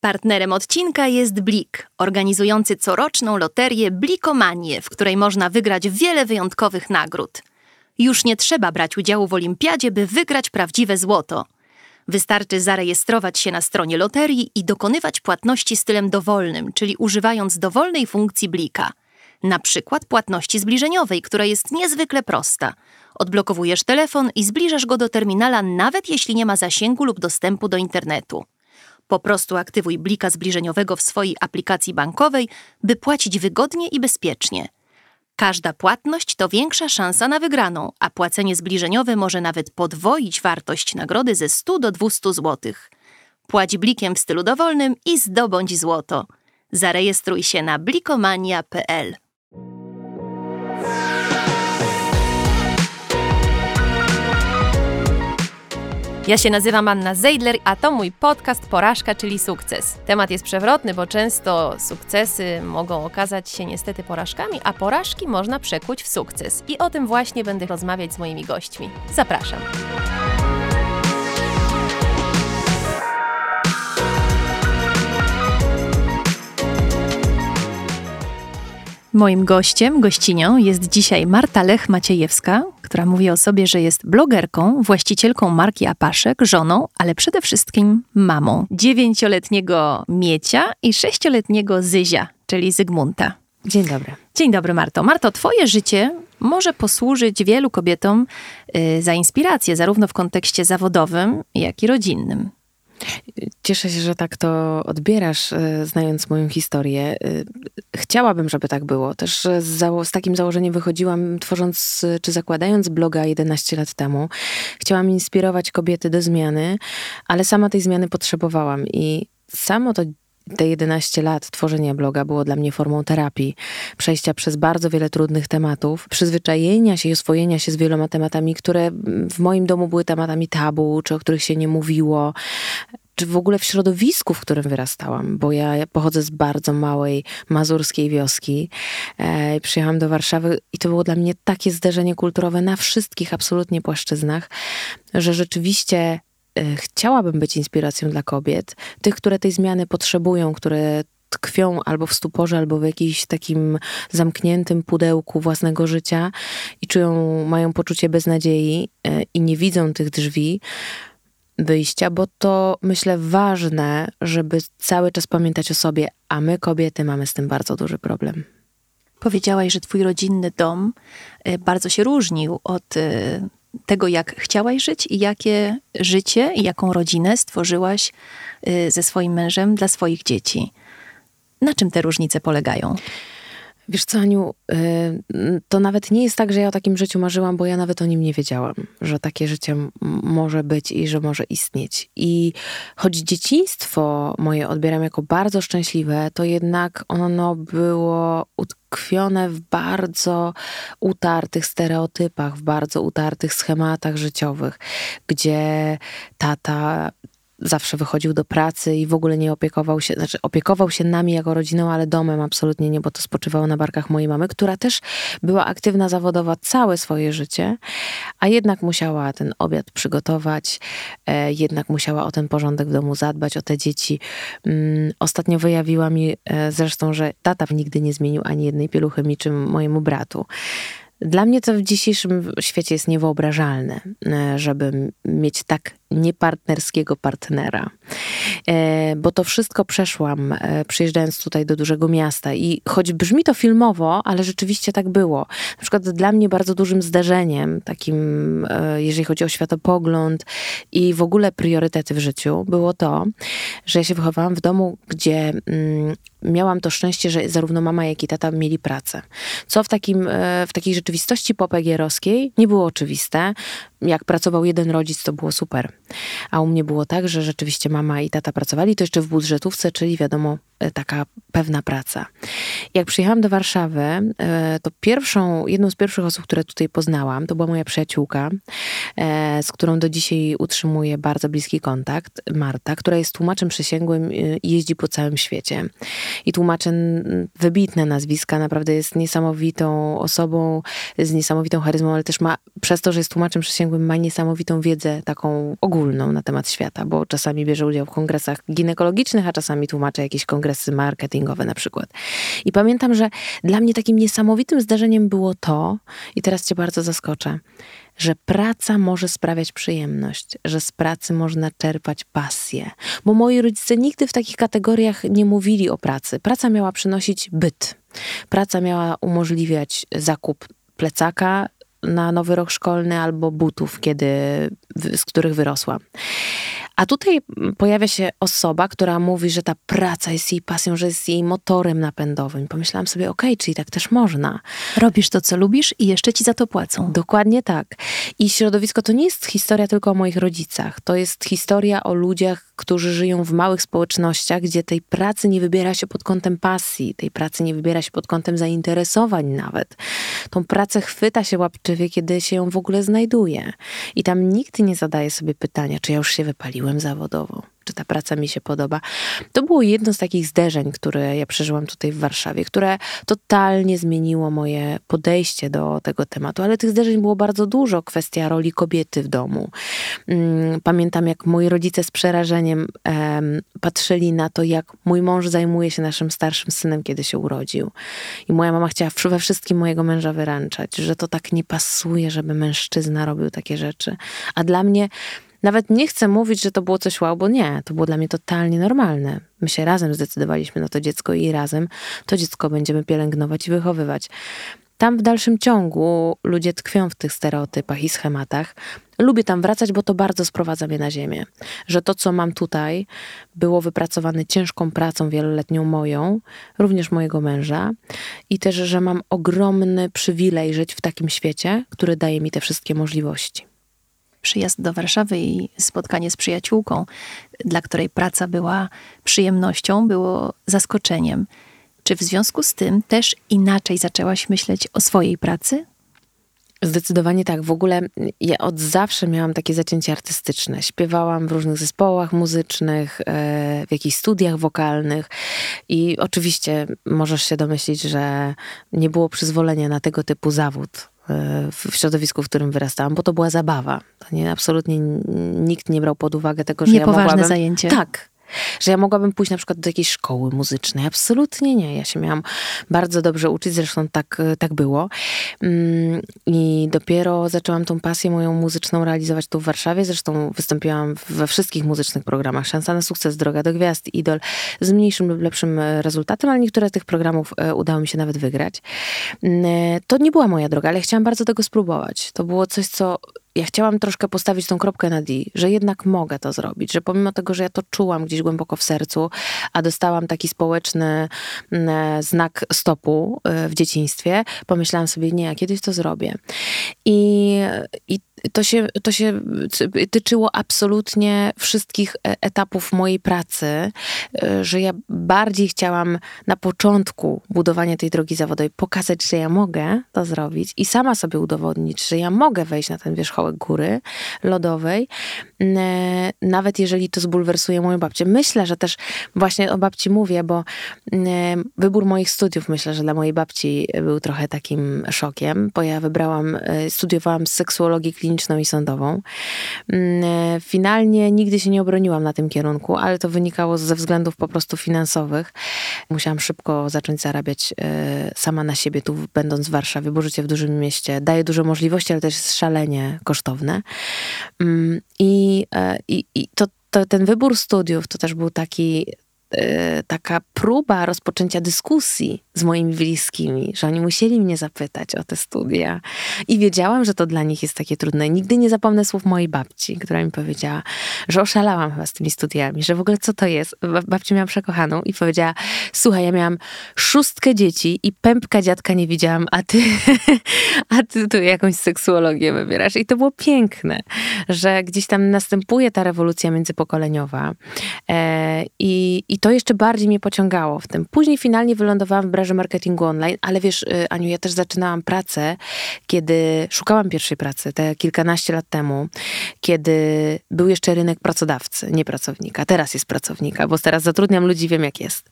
Partnerem odcinka jest Blik, organizujący coroczną loterię Blikomanię, w której można wygrać wiele wyjątkowych nagród. Już nie trzeba brać udziału w olimpiadzie, by wygrać prawdziwe złoto. Wystarczy zarejestrować się na stronie loterii i dokonywać płatności stylem dowolnym, czyli używając dowolnej funkcji Blika. Na przykład płatności zbliżeniowej, która jest niezwykle prosta. Odblokowujesz telefon i zbliżasz go do terminala, nawet jeśli nie ma zasięgu lub dostępu do internetu. Po prostu aktywuj blika zbliżeniowego w swojej aplikacji bankowej, by płacić wygodnie i bezpiecznie. Każda płatność to większa szansa na wygraną, a płacenie zbliżeniowe może nawet podwoić wartość nagrody ze 100 do 200 zł. Płać blikiem w stylu dowolnym i zdobądź złoto. Zarejestruj się na blikomania.pl. Ja się nazywam Anna Zeidler, a to mój podcast Porażka, czyli sukces. Temat jest przewrotny, bo często sukcesy mogą okazać się niestety porażkami, a porażki można przekuć w sukces. I o tym właśnie będę rozmawiać z moimi gośćmi. Zapraszam. Moim gościem, gościnią jest dzisiaj Marta Lech-Maciejewska, która mówi o sobie, że jest blogerką, właścicielką marki Apaszek, żoną, ale przede wszystkim mamą dziewięcioletniego Miecia i sześcioletniego Zyzia, czyli Zygmunta. Dzień dobry. Dzień dobry, Marto. Marto, twoje życie może posłużyć wielu kobietom y, za inspirację, zarówno w kontekście zawodowym, jak i rodzinnym. Cieszę się, że tak to odbierasz, e, znając moją historię. E, chciałabym, żeby tak było. Też z, z, takim założeniem wychodziłam, tworząc czy zakładając bloga 11 lat temu. Chciałam inspirować kobiety do zmiany, ale sama tej zmiany potrzebowałam i samo to te 11 lat tworzenia bloga było dla mnie formą terapii, przejścia przez bardzo wiele trudnych tematów, przyzwyczajenia się i oswojenia się z wieloma tematami, które w moim domu były tematami tabu, czy o których się nie mówiło, czy w ogóle w środowisku, w którym wyrastałam, bo ja pochodzę z bardzo małej mazurskiej wioski. E, przyjechałam do Warszawy i to było dla mnie takie zderzenie kulturowe na wszystkich absolutnie płaszczyznach, że rzeczywiście E, chciałabym być inspiracją dla kobiet, tych, które tej zmiany potrzebują, które tkwią albo w stuporze, albo w jakimś takim zamkniętym pudełku własnego życia i czują, mają poczucie beznadziei e, i nie widzą tych drzwi wyjścia, bo to myślę ważne, żeby cały czas pamiętać o sobie, a my kobiety mamy z tym bardzo duży problem. Powiedziałaś, że twój rodzinny dom e, bardzo się różnił od tego, jak chciałaś żyć i jakie życie i jaką rodzinę stworzyłaś y, ze swoim mężem dla swoich dzieci. Na czym te różnice polegają? Wiesz co, Aniu, y, to nawet nie jest tak, że ja o takim życiu marzyłam, bo ja nawet o nim nie wiedziałam, że takie życie może być i że może istnieć. I choć dzieciństwo moje odbieram jako bardzo szczęśliwe, to jednak ono było utkwione w bardzo utartych stereotypach, w bardzo utartych schematach życiowych, gdzie tata zawsze wychodził do pracy i w ogóle nie opiekował się, znaczy opiekował się nami jako rodziną, ale domem absolutnie nie, bo to spoczywało na barkach mojej mamy, która też była aktywna zawodowa całe swoje życie, a jednak musiała ten obiad przygotować, e, jednak musiała o ten porządek w domu zadbać, o te dzieci. Mm, ostatnio wyjawiła mi e, zresztą, że tata nigdy nie zmienił ani jednej pieluchy mi czy mojemu bratu. Dla mnie to w dzisiejszym świecie jest niewyobrażalne, e, żeby mieć tak niepartnerskiego partnera. E, bo to wszystko przeszłam, e, przyjeżdżając tutaj do dużego miasta. I choć brzmi to filmowo, ale rzeczywiście tak było. Na przykład dla mnie bardzo dużym zdarzeniem, takim, jeżeli chodzi o światopogląd i w ogóle priorytety w życiu, było to, że ja się wychowałam w domu, gdzie mm, miałam to szczęście, że zarówno mama, jak i tata mieli pracę. Co w, takim, e, w takiej rzeczywistości popegierowskiej nie było oczywiste. Jak pracował jeden rodzic, to było super. A u mnie było tak, że rzeczywiście mama i tata pracowali, to jeszcze w budżetówce, czyli wiadomo, taka pewna praca. Jak przyjechałam do Warszawy, to pierwszą, jedną z pierwszych osób, które tutaj poznałam, to była moja przyjaciółka, z którą do dzisiaj utrzymuję bardzo bliski kontakt, Marta, która jest tłumaczem przysięgłym i jeździ po całym świecie. I tłumaczy wybitne nazwiska, naprawdę jest niesamowitą osobą, z niesamowitą charyzmą, ale też ma, przez to, że jest tłumaczem przysięgłym, ma niesamowitą wiedzę taką ogólną na temat świata, bo czasami bierze udział w kongresach ginekologicznych, a czasami tłumaczy jakieś kongresy marketingowe na przykład. I pamiętam, że dla mnie takim niesamowitym zdarzeniem było to, i teraz cię bardzo zaskoczę, że praca może sprawiać przyjemność, że z pracy można czerpać pasję. Bo moi rodzice nigdy w takich kategoriach nie mówili o pracy. Praca miała przynosić byt. Praca miała umożliwiać zakup plecaka na nowy rok szkolny albo butów, kiedy, z których wyrosła. A tutaj pojawia się osoba, która mówi, że ta praca jest jej pasją, że jest jej motorem napędowym. Pomyślałam sobie, okej, okay, czyli tak też można. Robisz to, co lubisz i jeszcze ci za to płacą. Dokładnie tak. I środowisko to nie jest historia tylko o moich rodzicach. To jest historia o ludziach, którzy żyją w małych społecznościach, gdzie tej pracy nie wybiera się pod kątem pasji, tej pracy nie wybiera się pod kątem zainteresowań nawet. Tą pracę chwyta się łapczywie, kiedy się ją w ogóle znajduje. I tam nikt nie zadaje sobie pytania, czy ja już się wypaliłem zawodowo czy ta praca mi się podoba. To było jedno z takich zderzeń, które ja przeżyłam tutaj w Warszawie, które totalnie zmieniło moje podejście do tego tematu, ale tych zderzeń było bardzo dużo. Kwestia roli kobiety w domu. Mm, pamiętam, jak moi rodzice z przerażeniem em, patrzyli na to, jak mój mąż zajmuje się naszym starszym synem, kiedy się urodził. I moja mama chciała we wszystkim mojego męża wyręczać, że to tak nie pasuje, żeby mężczyzna robił takie rzeczy. A dla mnie nawet nie chcę mówić, że to było coś wow, bo nie, to było dla mnie totalnie normalne. My się razem zdecydowaliśmy na to dziecko i razem to dziecko będziemy pielęgnować i wychowywać. Tam w dalszym ciągu ludzie tkwią w tych stereotypach i schematach. Lubię tam wracać, bo to bardzo sprowadza mnie na ziemię. Że to, co mam tutaj, było wypracowane ciężką pracą wieloletnią moją, również mojego męża, i też, że mam ogromny przywilej żyć w takim świecie, który daje mi te wszystkie możliwości przyjazd do Warszawy i spotkanie z przyjaciółką, dla której praca była przyjemnością, było zaskoczeniem. Czy w związku z tym też inaczej zaczęłaś myśleć o swojej pracy? Zdecydowanie tak. W ogóle ja od zawsze miałam takie zacięcie artystyczne. Śpiewałam w różnych zespołach muzycznych, e, w jakichś studiach wokalnych i oczywiście możesz się domyślić, że nie było przyzwolenia na tego typu zawód w środowisku, w którym wyrastałam, bo to była zabawa. To nie, absolutnie nikt nie brał pod uwagę tego, że Niepoważne ja mogłabym... zajęcie. Tak, że ja mogłabym pójść na przykład do jakiejś szkoły muzycznej. Absolutnie nie. Ja się miałam bardzo dobrze uczyć, zresztą tak, tak było. Mm, I dopiero zaczęłam tą pasję moją muzyczną realizować tu w Warszawie. Zresztą wystąpiłam we wszystkich muzycznych programach. Szansa na sukces, Droga do Gwiazd, Idol. Z mniejszym lub lepszym e, rezultatem, ale niektóre z tych programów e, udało mi się nawet wygrać. Mm, e, to nie była moja droga, ale chciałam bardzo tego spróbować. To było coś, co ja chciałam troszkę postawić tą kropkę na D, że jednak mogę to zrobić, że pomimo tego, że ja to czułam gdzieś głęboko w sercu, a dostałam taki społeczny mm, e, znak stopu e, w dzieciństwie, pomyślałam sobie, nie, ja kiedyś to zrobię. I, i to się, to się tyczyło absolutnie wszystkich e, etapów mojej pracy, e, że ja bardziej chciałam na początku budowania tej drogi zawodowej pokazać, że ja mogę to zrobić i sama sobie udowodnić, że ja mogę wejść na ten wierzchołek góry lodowej, nawet jeżeli to zbulwersuje moją babcię. Myślę, że też właśnie o babci mówię, bo wybór moich studiów myślę, że dla mojej babci był trochę takim szokiem, bo ja wybrałam, studiowałam seksuologię kliniczną i sądową. E, finalnie nigdy się nie obroniłam na tym kierunku, ale to wynikało ze względów po prostu finansowych. Musiałam szybko zacząć zarabiać e, sama na siebie, tu będąc w Warszawie, bo życie w dużym mieście daje duże możliwości, ale też jest szalenie kosztowne. Mm, I, e, i, i to, to, ten wybór studiów to też był taki taka próba rozpoczęcia dyskusji z moimi bliskimi, że oni musieli mnie zapytać o te studia. I wiedziałam, że to dla nich jest takie trudne. Nigdy nie zapomnę słów mojej babci, która mi powiedziała, że oszalałam chyba z tymi studiami, że w ogóle co to jest. Babci miałam przekochaną i powiedziała, słuchaj, ja miałam szóstkę dzieci i pępka dziadka nie widziałam, a ty, a ty tu jakąś seksuologię wybierasz. I to było piękne, że gdzieś tam następuje ta rewolucja międzypokoleniowa. E, i, I to jeszcze bardziej mnie pociągało w tym. Później finalnie wylądowałam w branży marketingu online, ale wiesz, y, Aniu, ja też zaczynałam pracę, kiedy szukałam pierwszej pracy, te kilkanaście lat temu, kiedy był jeszcze rynek pracodawcy, nie pracownika. Teraz jest pracownika, bo teraz zatrudniam ludzi, wiem jak jest.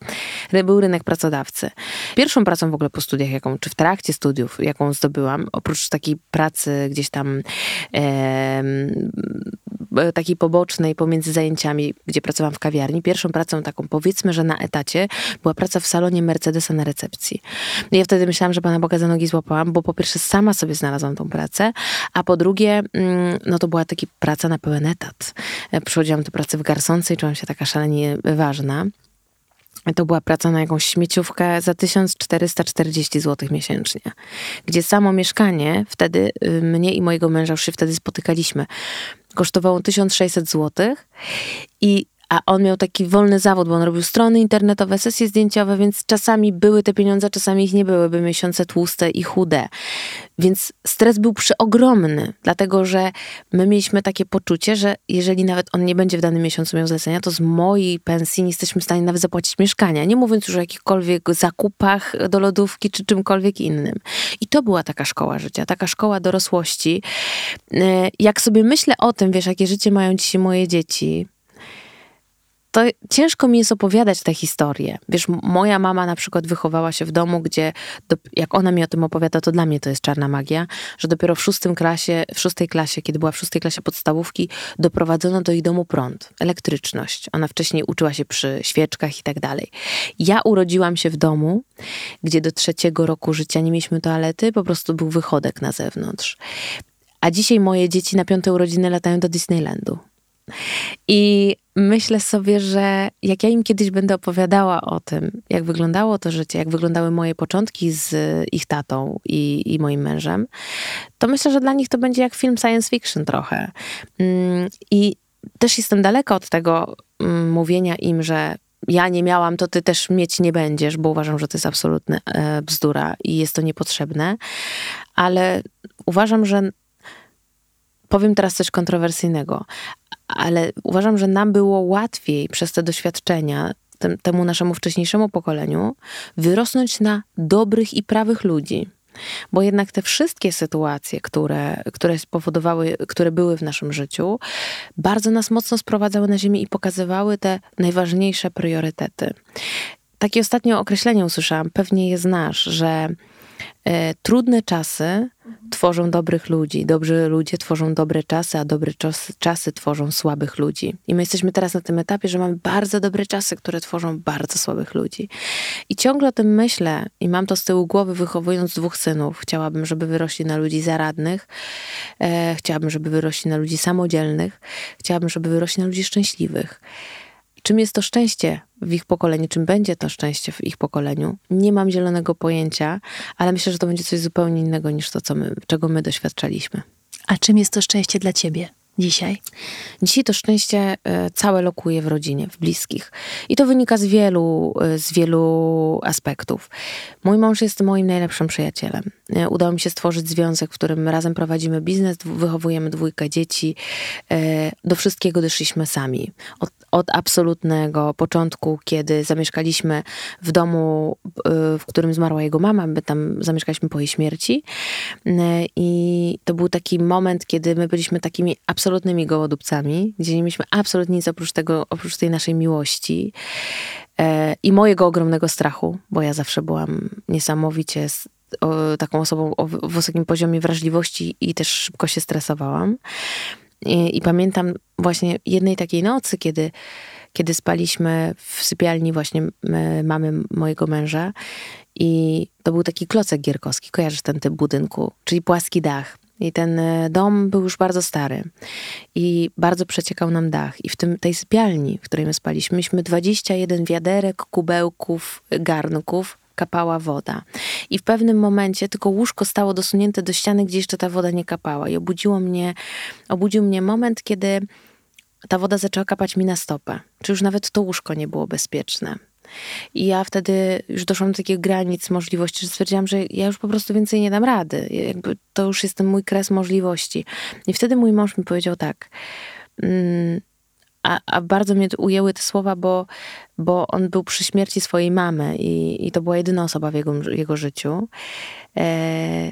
Był rynek pracodawcy. Pierwszą pracą w ogóle po studiach, jaką, czy w trakcie studiów, jaką zdobyłam, oprócz takiej pracy gdzieś tam e, takiej pobocznej pomiędzy zajęciami, gdzie pracowałam w kawiarni, pierwszą pracą taką powiedzmy, że na etacie była praca w salonie Mercedesa na recepcji. Ja wtedy myślałam, że Pana Boga za nogi złapałam, bo po pierwsze sama sobie znalazłam tą pracę, a po drugie, mm, no to była taka praca na pełen etat. E, przychodziłam do pracy w garsonce i czułam się taka szalenie ważna. To była praca na jakąś śmieciówkę za 1440 zł miesięcznie, gdzie samo mieszkanie, wtedy y, mnie i mojego męża już się wtedy spotykaliśmy, kosztowało 1600 zł i a on miał taki wolny zawód, bo on robił strony internetowe, sesje zdjęciowe, więc czasami były te pieniądze, czasami ich nie były, były miesiące tłuste i chude. Więc stres był przeogromny, dlatego że my mieliśmy takie poczucie, że jeżeli nawet on nie będzie w danym miesiącu miał zlecenia, to z mojej pensji nie jesteśmy w stanie nawet zapłacić mieszkania, nie mówiąc już o jakichkolwiek zakupach do lodówki czy czymkolwiek innym. I to była taka szkoła życia, taka szkoła dorosłości. E, jak sobie myślę o tym, wiesz, jakie życie mają dzisiaj moje dzieci, to ciężko mi jest opowiadać te historie. Wiesz, moja mama na przykład wychowała się w domu, gdzie do, jak ona mi o tym opowiada, to dla mnie to jest czarna magia, że dopiero w szóstym klasie, w szóstej klasie, kiedy była w szóstej klasie podstawówki, doprowadzono do jej domu prąd, elektryczność. Ona wcześniej uczyła się przy świeczkach i tak dalej. Ja urodziłam się w domu, gdzie do trzeciego roku życia nie mieliśmy toalety, po prostu był wychodek na zewnątrz. A dzisiaj moje dzieci na piąte urodziny latają do Disneylandu. I myślę sobie, że jak ja im kiedyś będę opowiadała o tym, jak wyglądało to życie, jak wyglądały moje początki z ich tatą i, i moim mężem, to myślę, że dla nich to będzie jak film science fiction trochę. Mm, I też jestem daleka od tego mm, mówienia im, że ja nie miałam, to ty też mieć nie będziesz, bo uważam, że to jest absolutna e, bzdura i jest to niepotrzebne. Ale uważam, że powiem teraz coś kontrowersyjnego, ale uważam, że nam było łatwiej przez te doświadczenia tem, temu naszemu wcześniejszemu pokoleniu wyrosnąć na dobrych i prawych ludzi. Bo jednak te wszystkie sytuacje, które, które spowodowały, które były w naszym życiu, bardzo nas mocno sprowadzały na ziemię i pokazywały te najważniejsze priorytety. Takie ostatnie określenie usłyszałam, pewnie je znasz, że E, trudne czasy tworzą dobrych ludzi, dobrzy ludzie tworzą dobre czasy, a dobre czasy, czasy tworzą słabych ludzi. I my jesteśmy teraz na tym etapie, że mamy bardzo dobre czasy, które tworzą bardzo słabych ludzi. I ciągle o tym myślę i mam to z tyłu głowy, wychowując dwóch synów. Chciałabym, żeby wyrośli na ludzi zaradnych, e, chciałabym, żeby wyrośli na ludzi samodzielnych, chciałabym, żeby wyrośli na ludzi szczęśliwych. Czym jest to szczęście w ich pokoleniu, czym będzie to szczęście w ich pokoleniu, nie mam zielonego pojęcia, ale myślę, że to będzie coś zupełnie innego niż to, co my, czego my doświadczaliśmy. A czym jest to szczęście dla ciebie? Dzisiaj? Dzisiaj to szczęście e, całe lokuje w rodzinie, w bliskich. I to wynika z wielu, e, z wielu aspektów. Mój mąż jest moim najlepszym przyjacielem. E, udało mi się stworzyć związek, w którym razem prowadzimy biznes, wychowujemy dwójkę dzieci. Do wszystkiego doszliśmy sami. Od, od absolutnego początku, kiedy zamieszkaliśmy w domu, w którym zmarła jego mama, my tam zamieszkaliśmy po jej śmierci. I to był taki moment, kiedy my byliśmy takimi absolutnymi absolutnymi gołodupcami, gdzie nie mieliśmy absolutnie nic oprócz tego, oprócz tej naszej miłości e, i mojego ogromnego strachu, bo ja zawsze byłam niesamowicie z, o, taką osobą o wysokim poziomie wrażliwości i też szybko się stresowałam. I, I, pamiętam właśnie jednej takiej nocy, kiedy, kiedy spaliśmy w sypialni właśnie mamy mojego męża i to był taki klocek gierkowski, kojarzysz ten typ budynku, czyli płaski dach. I ten e, dom był już bardzo stary i bardzo przeciekał nam dach. I w tym, tej sypialni, w której my spaliśmy, mieliśmy 21 wiaderek, kubełków, garnków kapała woda. I w pewnym momencie tylko łóżko stało dosunięte do ściany, gdzie jeszcze ta woda nie kapała. I obudziło mnie, obudził mnie moment, kiedy ta woda zaczęła kapać mi na stopę. Czy już nawet to łóżko nie było bezpieczne. I ja wtedy już doszłam do takich granic możliwości, że stwierdziłam, że ja już po prostu więcej nie dam rady. Jakby to już jest ten mój kres możliwości. I wtedy mój mąż mi powiedział tak. Mm, a, a, bardzo mnie ujęły te słowa, bo, bo on był przy śmierci swojej mamy i, i to była jedyna osoba w jego, jego życiu. E,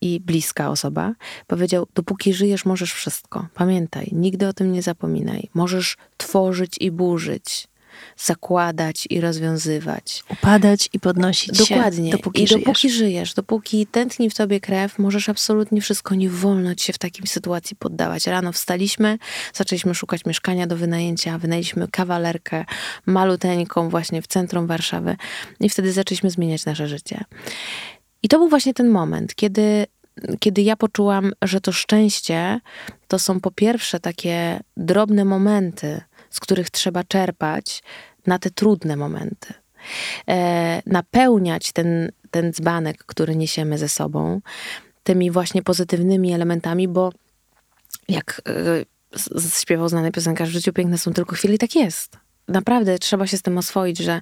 i bliska osoba, powiedział: Dopóki żyjesz, możesz wszystko. Pamiętaj, nigdy o tym nie zapominaj. Możesz tworzyć i burzyć zakładać i rozwiązywać. Upadać i podnosić Dokładnie. się. Dopóki I żyjesz. dopóki żyjesz, dopóki tętni w tobie krew, możesz absolutnie wszystko, nie wolno ci się w takiej sytuacji poddawać. Rano wstaliśmy, zaczęliśmy szukać mieszkania do wynajęcia, wynajęliśmy kawalerkę maluteńką właśnie w centrum Warszawy i wtedy zaczęliśmy zmieniać nasze życie. I to był właśnie ten moment, kiedy kiedy ja poczułam, że to szczęście to są po pierwsze takie drobne momenty, z których trzeba czerpać na te trudne momenty. E, napełniać ten, ten dzbanek, który niesiemy ze sobą, tymi właśnie pozytywnymi elementami, bo jak e, śpiewał znany piosenkarz, w życiu piękne są tylko chwile i tak jest naprawdę trzeba się z tym oswoić, że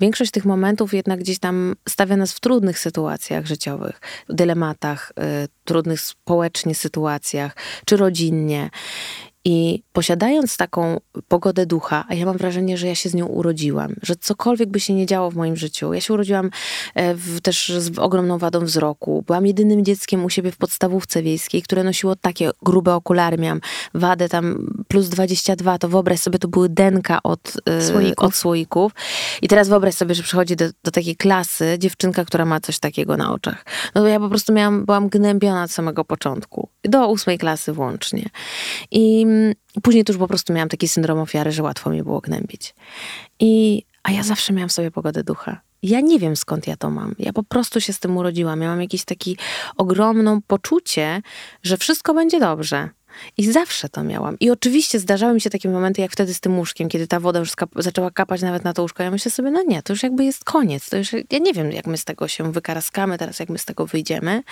większość tych momentów jednak gdzieś tam stawia nas w trudnych sytuacjach życiowych, dylematach, y, trudnych społecznie sytuacjach, czy rodzinnie. I posiadając taką pogodę ducha, a ja mam wrażenie, że ja się z nią urodziłam, że cokolwiek by się nie działo w moim życiu. Ja się urodziłam e, w, też z ogromną wadą wzroku. Byłam jedynym dzieckiem u siebie w podstawówce wiejskiej, które nosiło takie grube okulary. Miałam wadę tam plus 22, to wyobraź sobie, to były denka od e, słoików. Od słoików. I teraz wyobraź sobie, że przychodzi do, do takiej klasy dziewczynka, która ma coś takiego na oczach. No to ja po prostu miałam, byłam gnębiona od samego początku. Do ósmej klasy włącznie. I Później to już po prostu miałam taki syndrom ofiary, że łatwo mi było gnębić. I, a ja zawsze miałam w sobie pogodę ducha. Ja nie wiem skąd ja to mam. Ja po prostu się z tym urodziłam. Ja mam jakieś takie ogromne poczucie, że wszystko będzie dobrze. I zawsze to miałam. I oczywiście zdarzały mi się takie momenty, jak wtedy z tym łóżkiem, kiedy ta woda już zaczęła kapać nawet na to łóżko. Ja myślę sobie, no nie, to już jakby jest koniec. To już, ja nie wiem, jak my z tego się wykaraskamy, teraz jak my z tego wyjdziemy.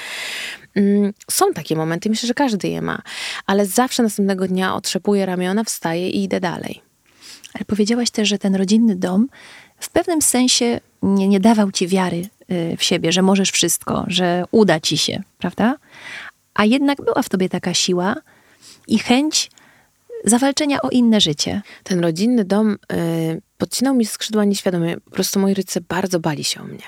Mm, są takie momenty, myślę, że każdy je ma. Ale zawsze następnego dnia otrzepuję ramiona, wstaję i idę dalej. Ale powiedziałaś też, że ten rodzinny dom w pewnym sensie nie, nie dawał ci wiary y, w siebie, że możesz wszystko, że uda ci się, prawda? A jednak była w tobie taka siła, i chęć zawalczenia o inne życie. Ten rodzinny dom y, podcinał mi skrzydła nieświadomie. Po prostu moi rodzice bardzo bali się o mnie.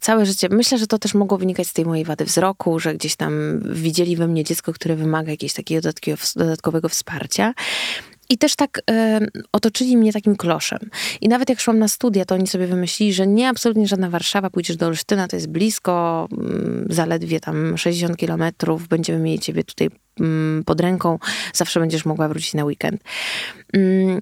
Całe życie. Myślę, że to też mogło wynikać z tej mojej wady wzroku, że gdzieś tam widzieli we mnie dziecko, które wymaga jakiegoś takiego dodatkowego wsparcia. I też tak otoczyli mnie takim kloszem. I nawet jak szłam na studia, to oni sobie wymyślili, że nie, absolutnie żadna Warszawa, pójdziesz do Olsztyna, to jest blisko, mm, zaledwie tam 60 kilometrów, będziemy mieli ciebie tutaj mm, pod ręką, zawsze będziesz mogła wrócić na weekend. Mm,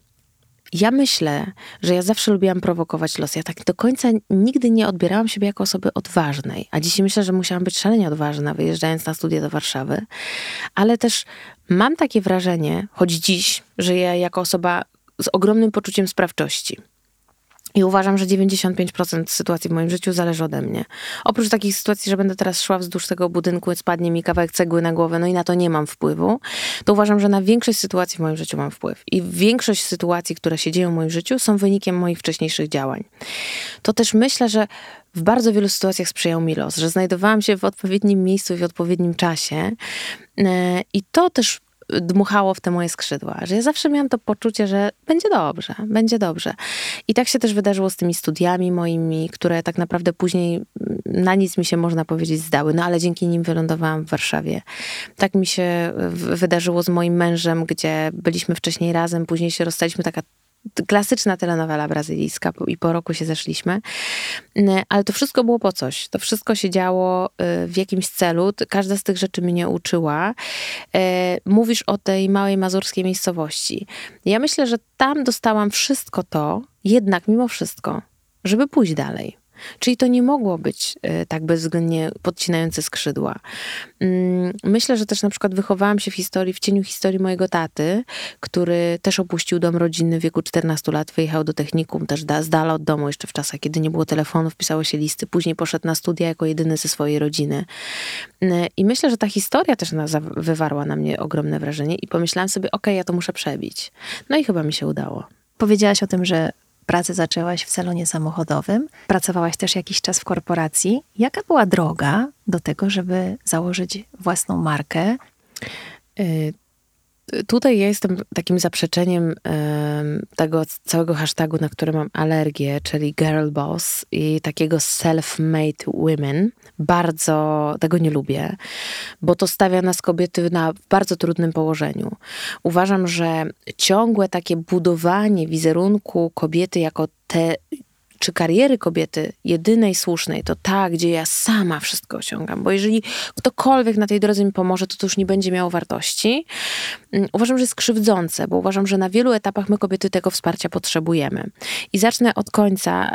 ja myślę, że ja zawsze lubiłam prowokować los. Ja tak do końca nigdy nie odbierałam siebie jako osoby odważnej. A dzisiaj myślę, że musiałam być szalenie odważna, wyjeżdżając na studia do Warszawy. Ale też mam takie wrażenie, choć dziś żyję jako osoba z ogromnym poczuciem sprawczości. I uważam, że 95% sytuacji w moim życiu zależy ode mnie. Oprócz takich sytuacji, że będę teraz szła wzdłuż tego budynku, spadnie mi kawałek cegły na głowę, no i na to nie mam wpływu, to uważam, że na większość sytuacji w moim życiu mam wpływ. I większość sytuacji, które się dzieją w moim życiu, są wynikiem moich wcześniejszych działań. To też myślę, że w bardzo wielu sytuacjach sprzyjał mi los, że znajdowałam się w odpowiednim miejscu i w odpowiednim czasie. E, I to też dmuchało w te moje skrzydła, że ja zawsze miałam to poczucie, że będzie dobrze, będzie dobrze. I tak się też wydarzyło z tymi studiami moimi, które tak naprawdę później na nic mi się można powiedzieć zdały, no ale dzięki nim wylądowałam w Warszawie. Tak mi się wydarzyło z moim mężem, gdzie byliśmy wcześniej razem, później się rozstaliśmy, taka klasyczna telenowela brazylijska i po roku się zeszliśmy. Ale to wszystko było po coś. To wszystko się działo y, w jakimś celu. Każda z tych rzeczy mnie uczyła. Y, mówisz o tej małej mazurskiej miejscowości. Ja myślę, że tam dostałam wszystko to, jednak mimo wszystko, żeby pójść dalej. Czyli to nie mogło być y, tak bezwzględnie podcinające skrzydła. Mm, myślę, że też na przykład wychowałam się w historii, w cieniu historii mojego taty, który też opuścił dom rodzinny w wieku 14 lat, wyjechał do technikum, też da, z dala od domu jeszcze w czasach, kiedy nie było telefonów, pisało się listy, później poszedł na studia jako jedyny ze swojej rodziny. Y, I myślę, że ta historia też na, wywarła na mnie ogromne wrażenie i pomyślałam sobie, okej, okay, ja to muszę przebić. No i chyba mi się udało. Powiedziałaś o tym, że pracę zaczęłaś w salonie samochodowym, pracowałaś też jakiś czas w korporacji. Jaka była droga do tego, żeby założyć własną markę? Tutaj ja jestem takim zaprzeczeniem tego całego hashtagu, na który mam alergię, czyli girl boss i takiego self-made women. Bardzo tego nie lubię, bo to stawia nas kobiety na bardzo trudnym położeniu. Uważam, że ciągłe takie budowanie wizerunku kobiety jako te czy kariery kobiety jedynej słusznej to ta, gdzie ja sama wszystko osiągam, bo jeżeli ktokolwiek na tej drodze mi pomoże, to to już nie będzie miało wartości. Mm, uważam, że jest krzywdzące, bo uważam, że na wielu etapach my kobiety tego wsparcia potrzebujemy. I zacznę od końca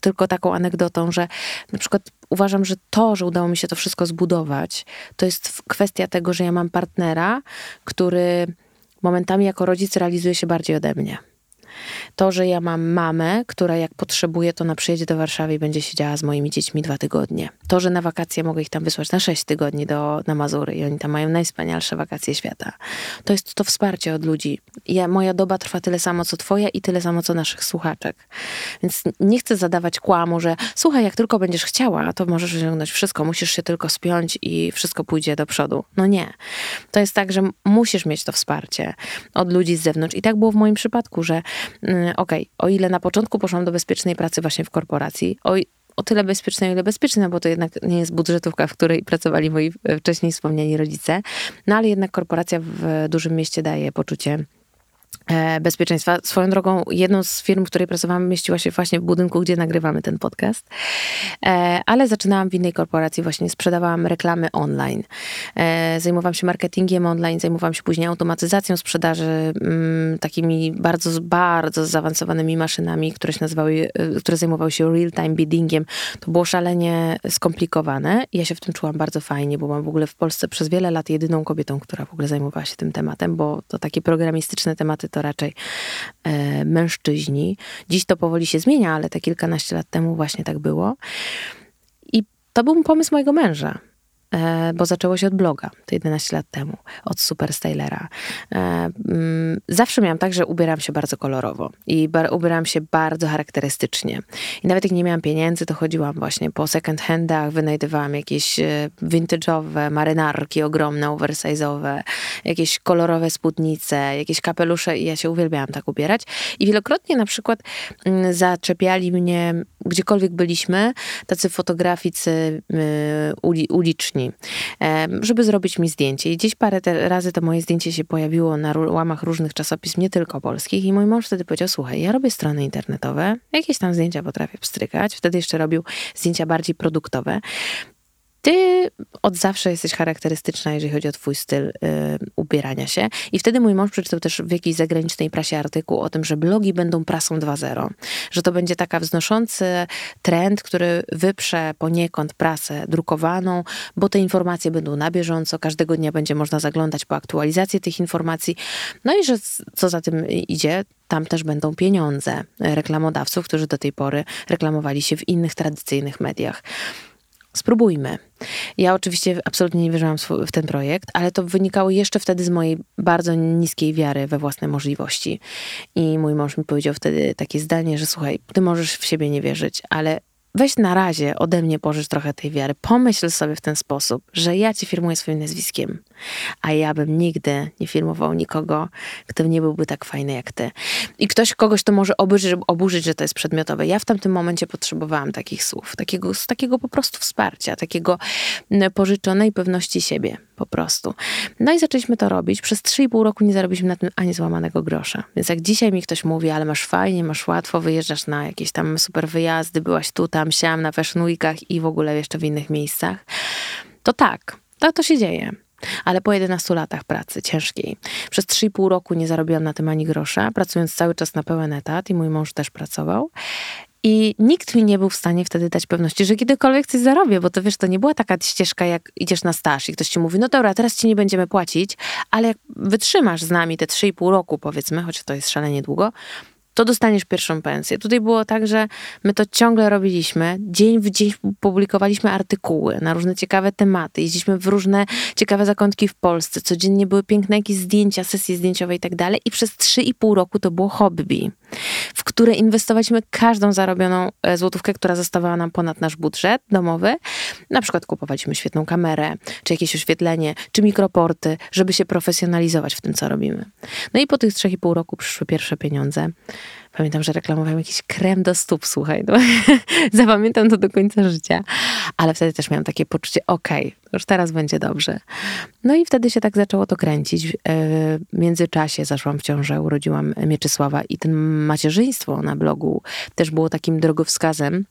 tylko taką anegdotą, że na przykład uważam, że to, że udało mi się to wszystko zbudować, to jest kwestia tego, że ja mam partnera, który momentami jako rodzic realizuje się bardziej ode mnie. To, że ja mam mamę, która jak potrzebuje, to na przyjedzie do Warszawy i będzie siedziała z moimi dziećmi dwa tygodnie. To, że na wakacje mogę ich tam wysłać na sześć tygodni do, na Mazury i oni tam mają najwspanialsze wakacje świata. To jest to wsparcie od ludzi. Ja, moja doba trwa tyle samo, co twoja i tyle samo, co naszych słuchaczek. Więc nie chcę zadawać kłamu, że słuchaj, jak tylko będziesz chciała, to możesz osiągnąć wszystko. Musisz się tylko spiąć i wszystko pójdzie do przodu. No nie. To jest tak, że musisz mieć to wsparcie od ludzi z zewnątrz. I tak było w moim przypadku, że okej, okay, o ile na początku poszłam do bezpiecznej pracy właśnie w korporacji, o, o tyle bezpiecznej, o ile bezpiecznej, no bo to jednak nie jest budżetówka, w której pracowali moi e, wcześniej wspomniani rodzice, no ale jednak korporacja w dużym mieście daje poczucie bezpieczeństwa. Swoją drogą, jedną z firm, w której pracowałam, mieściła się właśnie w budynku, gdzie nagrywamy ten podcast. E, ale zaczynałam w innej korporacji, właśnie sprzedawałam reklamy online. E, zajmowałam się marketingiem online, zajmowałam się później automatyzacją sprzedaży, mm, takimi bardzo, bardzo zaawansowanymi maszynami, które się nazywały, które zajmowały się real-time biddingiem. To było szalenie skomplikowane. Ja się w tym czułam bardzo fajnie, bo byłam w ogóle w Polsce przez wiele lat jedyną kobietą, która w ogóle zajmowała się tym tematem, bo to takie programistyczne tematy to raczej e, mężczyźni. Dziś to powoli się zmienia, ale te kilkanaście lat temu właśnie tak było. I to był pomysł mojego męża. E, bo zaczęło się od bloga, to 11 lat temu, od Super Stylera. E, mm, zawsze miałam tak, że ubieram się bardzo kolorowo i ubieram się bardzo charakterystycznie. I nawet jak nie miałam pieniędzy, to chodziłam właśnie po second handach, wynajdywałam jakieś e, vintage'owe marynarki ogromne, oversize'owe, jakieś kolorowe spódnice, jakieś kapelusze i ja się uwielbiałam tak ubierać. I wielokrotnie na przykład mm, zaczepiali mnie, gdziekolwiek byliśmy, tacy fotograficy uliczni, żeby zrobić mi zdjęcie. I gdzieś parę razy to moje zdjęcie się pojawiło na łamach różnych czasopism, nie tylko polskich. I mój mąż wtedy powiedział, słuchaj, ja robię strony internetowe, jakieś tam zdjęcia potrafię pstrykać. Wtedy jeszcze robił zdjęcia bardziej produktowe ty od zawsze jesteś charakterystyczna, jeżeli chodzi o twój styl y, ubierania się. I wtedy mój mąż przeczytał też w jakiejś zagranicznej prasie artykuł o tym, że blogi będą prasą 2.0. Że to będzie taka wznoszący trend, który wyprze poniekąd prasę drukowaną, bo te informacje będą na bieżąco, każdego dnia będzie można zaglądać po aktualizację tych informacji. No i że co za tym idzie, tam też będą pieniądze reklamodawców, którzy do tej pory reklamowali się w innych tradycyjnych mediach spróbujmy. Ja oczywiście absolutnie nie wierzyłam w ten projekt, ale to wynikało jeszcze wtedy z mojej bardzo niskiej wiary we własne możliwości. I mój mąż mi powiedział wtedy takie zdanie, że słuchaj, ty możesz w siebie nie wierzyć, ale weź na razie ode mnie pożycz trochę tej wiary. Pomyśl sobie w ten sposób, że ja cię firmuję swoim nazwiskiem, a ja bym nigdy nie firmował nikogo, kto nie byłby tak fajny jak ty. I ktoś kogoś to może oburzyć, oburzyć, że to jest przedmiotowe. Ja w tamtym momencie potrzebowałam takich słów, takiego, takiego po prostu wsparcia, takiego pożyczonej pewności siebie po prostu. No i zaczęliśmy to robić. Przez 3,5 roku nie zarobiliśmy na tym ani złamanego grosza. Więc jak dzisiaj mi ktoś mówi, ale masz fajnie, masz łatwo, wyjeżdżasz na jakieś tam super wyjazdy, byłaś tu, tam, siam, na Fashion i w ogóle jeszcze w innych miejscach, to tak, tak to się dzieje. Ale po 11 latach pracy ciężkiej, przez 3,5 roku nie zarobiłam na tym ani grosza, pracując cały czas na pełen etat i mój mąż też pracował. I nikt mi nie był w stanie wtedy dać pewności, że kiedykolwiek coś zarobię, bo to wiesz, to nie była taka ścieżka, jak idziesz na staż i ktoś ci mówi, no dobra, teraz ci nie będziemy płacić, ale jak wytrzymasz z nami te 3,5 roku, powiedzmy, choć to jest szalenie długo, to dostaniesz pierwszą pensję. Tutaj było tak, że my to ciągle robiliśmy. Dzień w dzień publikowaliśmy artykuły na różne ciekawe tematy. Jeździliśmy w różne ciekawe zakątki w Polsce. Codziennie były piękne jakieś zdjęcia, sesje zdjęciowe i tak dalej. I przez 3,5 roku to było hobby, w które inwestowaliśmy każdą zarobioną e, złotówkę, która zostawała nam ponad nasz budżet domowy. Na przykład kupowaliśmy świetną kamerę, czy jakieś oświetlenie, czy mikroporty, żeby się profesjonalizować w tym, co robimy. No i po tych 3,5 roku przyszły pierwsze pieniądze. Pamiętam, że reklamowałem jakiś krem do stóp, słuchaj. No. Zapamiętam to do końca życia. Ale wtedy też miałam takie poczucie, okej, okay, już teraz będzie dobrze. No i wtedy się tak zaczęło to kręcić. E, w międzyczasie zaszłam w ciążę, urodziłam Mieczysława i ten macierzyństwo na blogu też było takim drogowskazem,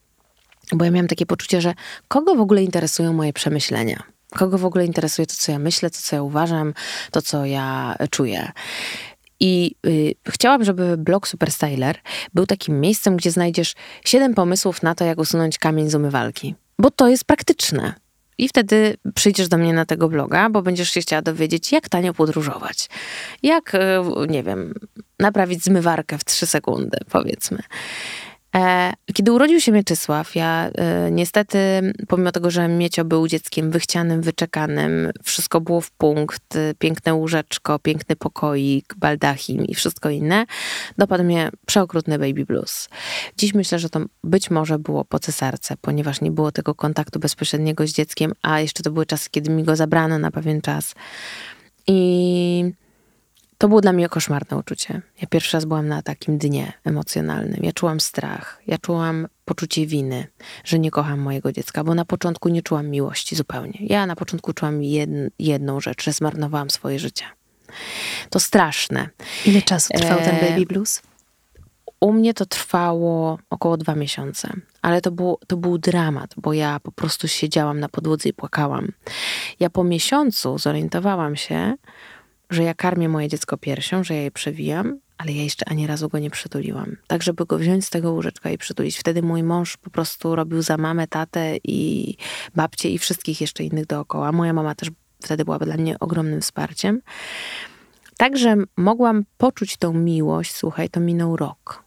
bo ja miałam takie poczucie, że kogo w ogóle interesują moje przemyślenia? Kogo w ogóle interesuje to, co ja myślę, to, co ja uważam, to, co ja czuję. I y, chciałam, żeby blog Superstyler był takim miejscem, gdzie znajdziesz siedem pomysłów na to, jak usunąć kamień z umywalki. Bo to jest praktyczne. I wtedy przyjdziesz do mnie na tego bloga, bo będziesz się chciała dowiedzieć, jak tanio podróżować. Jak, y, nie wiem, naprawić zmywarkę w trzy sekundy, powiedzmy. E, kiedy urodził się Mieczysław, ja e, niestety, pomimo tego, że Miecio był dzieckiem wychcianym, wyczekanym, wszystko było w punkt, piękne łóżeczko, piękny pokoik, baldachim i wszystko inne, dopadł mnie przeokrutny baby blues. Dziś myślę, że to być może było po cesarce, ponieważ nie było tego kontaktu bezpośredniego z dzieckiem, a jeszcze to były czasy, kiedy mi go zabrano na pewien czas. I to było dla mnie koszmarne uczucie. Ja pierwszy raz byłam na takim dnie emocjonalnym. Ja czułam strach, ja czułam poczucie winy, że nie kocham mojego dziecka, bo na początku nie czułam miłości zupełnie. Ja na początku czułam jedną rzecz, że zmarnowałam swoje życie. To straszne. Ile czasu trwał ten baby blues? U mnie to trwało około dwa miesiące, ale to, było, to był dramat, bo ja po prostu siedziałam na podłodze i płakałam. Ja po miesiącu zorientowałam się, że ja karmię moje dziecko piersią, że ja je przewijam, ale ja jeszcze ani razu go nie przytuliłam. Tak, żeby go wziąć z tego łóżeczka i przytulić. Wtedy mój mąż po prostu robił za mamę, tatę i babcię i wszystkich jeszcze innych dookoła. Moja mama też wtedy była dla mnie ogromnym wsparciem. Także mogłam poczuć tą miłość, słuchaj, to minął rok.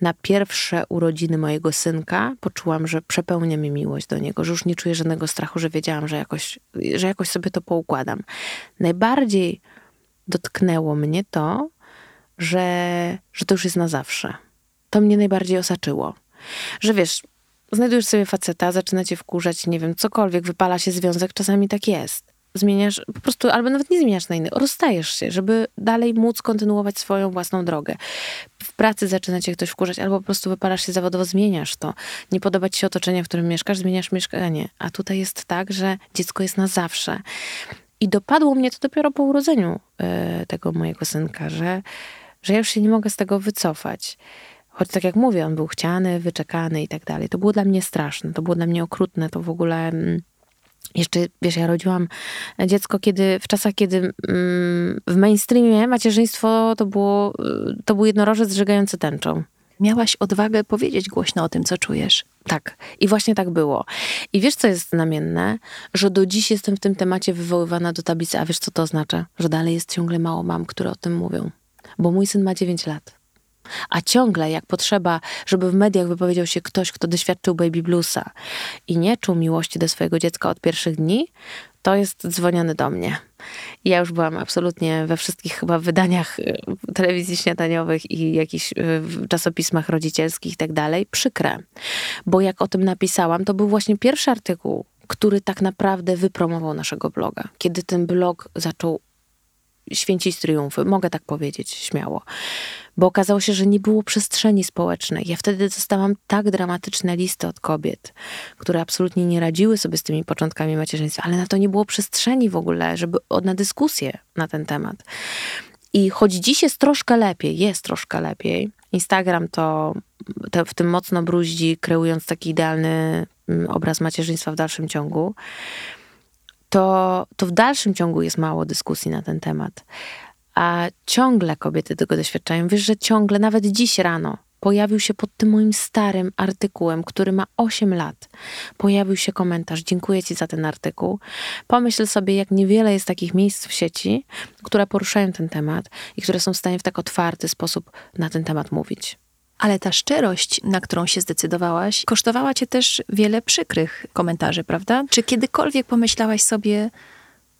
Na pierwsze urodziny mojego synka poczułam, że przepełnia mi miłość do niego, że już nie czuję żadnego strachu, że wiedziałam, że jakoś, że jakoś sobie to poukładam. Najbardziej dotknęło mnie to, że, że to już jest na zawsze. To mnie najbardziej osaczyło. Że wiesz, znajdujesz sobie faceta, zaczyna cię wkurzać, nie wiem, cokolwiek, wypala się związek, czasami tak jest. Zmieniasz, po prostu, albo nawet nie zmieniasz na inny, rozstajesz się, żeby dalej móc kontynuować swoją własną drogę. W pracy zaczyna cię ktoś wkurzać, albo po prostu wypalasz się zawodowo, zmieniasz to. Nie podoba ci się otoczenie, w którym mieszkasz, zmieniasz mieszkanie. A tutaj jest tak, że dziecko jest na zawsze. I dopadło mnie to dopiero po urodzeniu y, tego mojego synka, że, że ja już się nie mogę z tego wycofać. Choć tak jak mówię, on był chciany, wyczekany i tak dalej. To było dla mnie straszne, to było dla mnie okrutne, to w ogóle... Mm, jeszcze, wiesz, ja rodziłam dziecko, kiedy, w czasach, kiedy mm, w mainstreamie macierzyństwo to, było, y, to był jednorożec żegający tęczą miałaś odwagę powiedzieć głośno o tym, co czujesz. Tak. I właśnie tak było. I wiesz, co jest znamienne? Że do dziś jestem w tym temacie wywoływana do tablicy, a wiesz, co to oznacza? Że dalej jest ciągle mało mam, które o tym mówią. Bo mój syn ma 9 lat. A ciągle, jak potrzeba, żeby w mediach wypowiedział się ktoś, kto doświadczył baby bluesa i nie czuł miłości do swojego dziecka od pierwszych dni, to jest dzwoniony do mnie. Ja już byłam absolutnie we wszystkich chyba wydaniach y, telewizji śniadaniowych i jakichś y, czasopismach rodzicielskich i tak dalej. Przykre. Bo jak o tym napisałam, to był właśnie pierwszy artykuł, który tak naprawdę wypromował naszego bloga. Kiedy ten blog zaczął święcić triumfy, mogę tak powiedzieć śmiało bo okazało się, że nie było przestrzeni społecznej. Ja wtedy dostałam tak dramatyczne listy od kobiet, które absolutnie nie radziły sobie z tymi początkami macierzyństwa, ale na to nie było przestrzeni w ogóle, żeby na dyskusję na ten temat. I choć dziś jest troszkę lepiej, jest troszkę lepiej, Instagram to, to w tym mocno bruździ, kreując taki idealny mm, obraz macierzyństwa w dalszym ciągu, to, to w dalszym ciągu jest mało dyskusji na ten temat a ciągle kobiety tego doświadczają. Wiesz, że ciągle, nawet dziś rano, pojawił się pod tym moim starym artykułem, który ma 8 lat. Pojawił się komentarz: Dziękuję Ci za ten artykuł. Pomyśl sobie, jak niewiele jest takich miejsc w sieci, które poruszają ten temat i które są w stanie w tak otwarty sposób na ten temat mówić. Ale ta szczerość, na którą się zdecydowałaś, kosztowała cię też wiele przykrych komentarzy, prawda? Czy kiedykolwiek pomyślałaś sobie,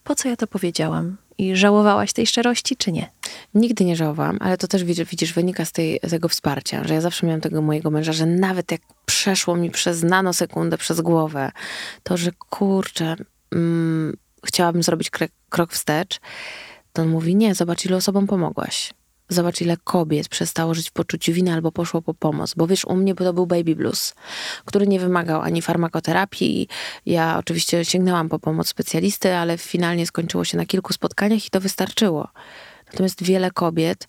po co ja to powiedziałam? I żałowałaś tej szczerości, czy nie? Nigdy nie żałowałam, ale to też widzisz, wynika z tej, tego wsparcia, że ja zawsze miałam tego mojego męża, że nawet jak przeszło mi przez nanosekundę przez głowę, to że kurczę, mm, chciałabym zrobić krok, wstecz, to on mówi, nie, zobacz ile osobom pomogłaś. Zobacz, ile kobiet przestało żyć w poczuciu winy albo poszło po pomoc. Bo wiesz, u mnie to był baby blues, który nie wymagał ani farmakoterapii. Ja oczywiście sięgnęłam po pomoc specjalisty, ale finalnie skończyło się na kilku spotkaniach i to wystarczyło. Natomiast wiele kobiet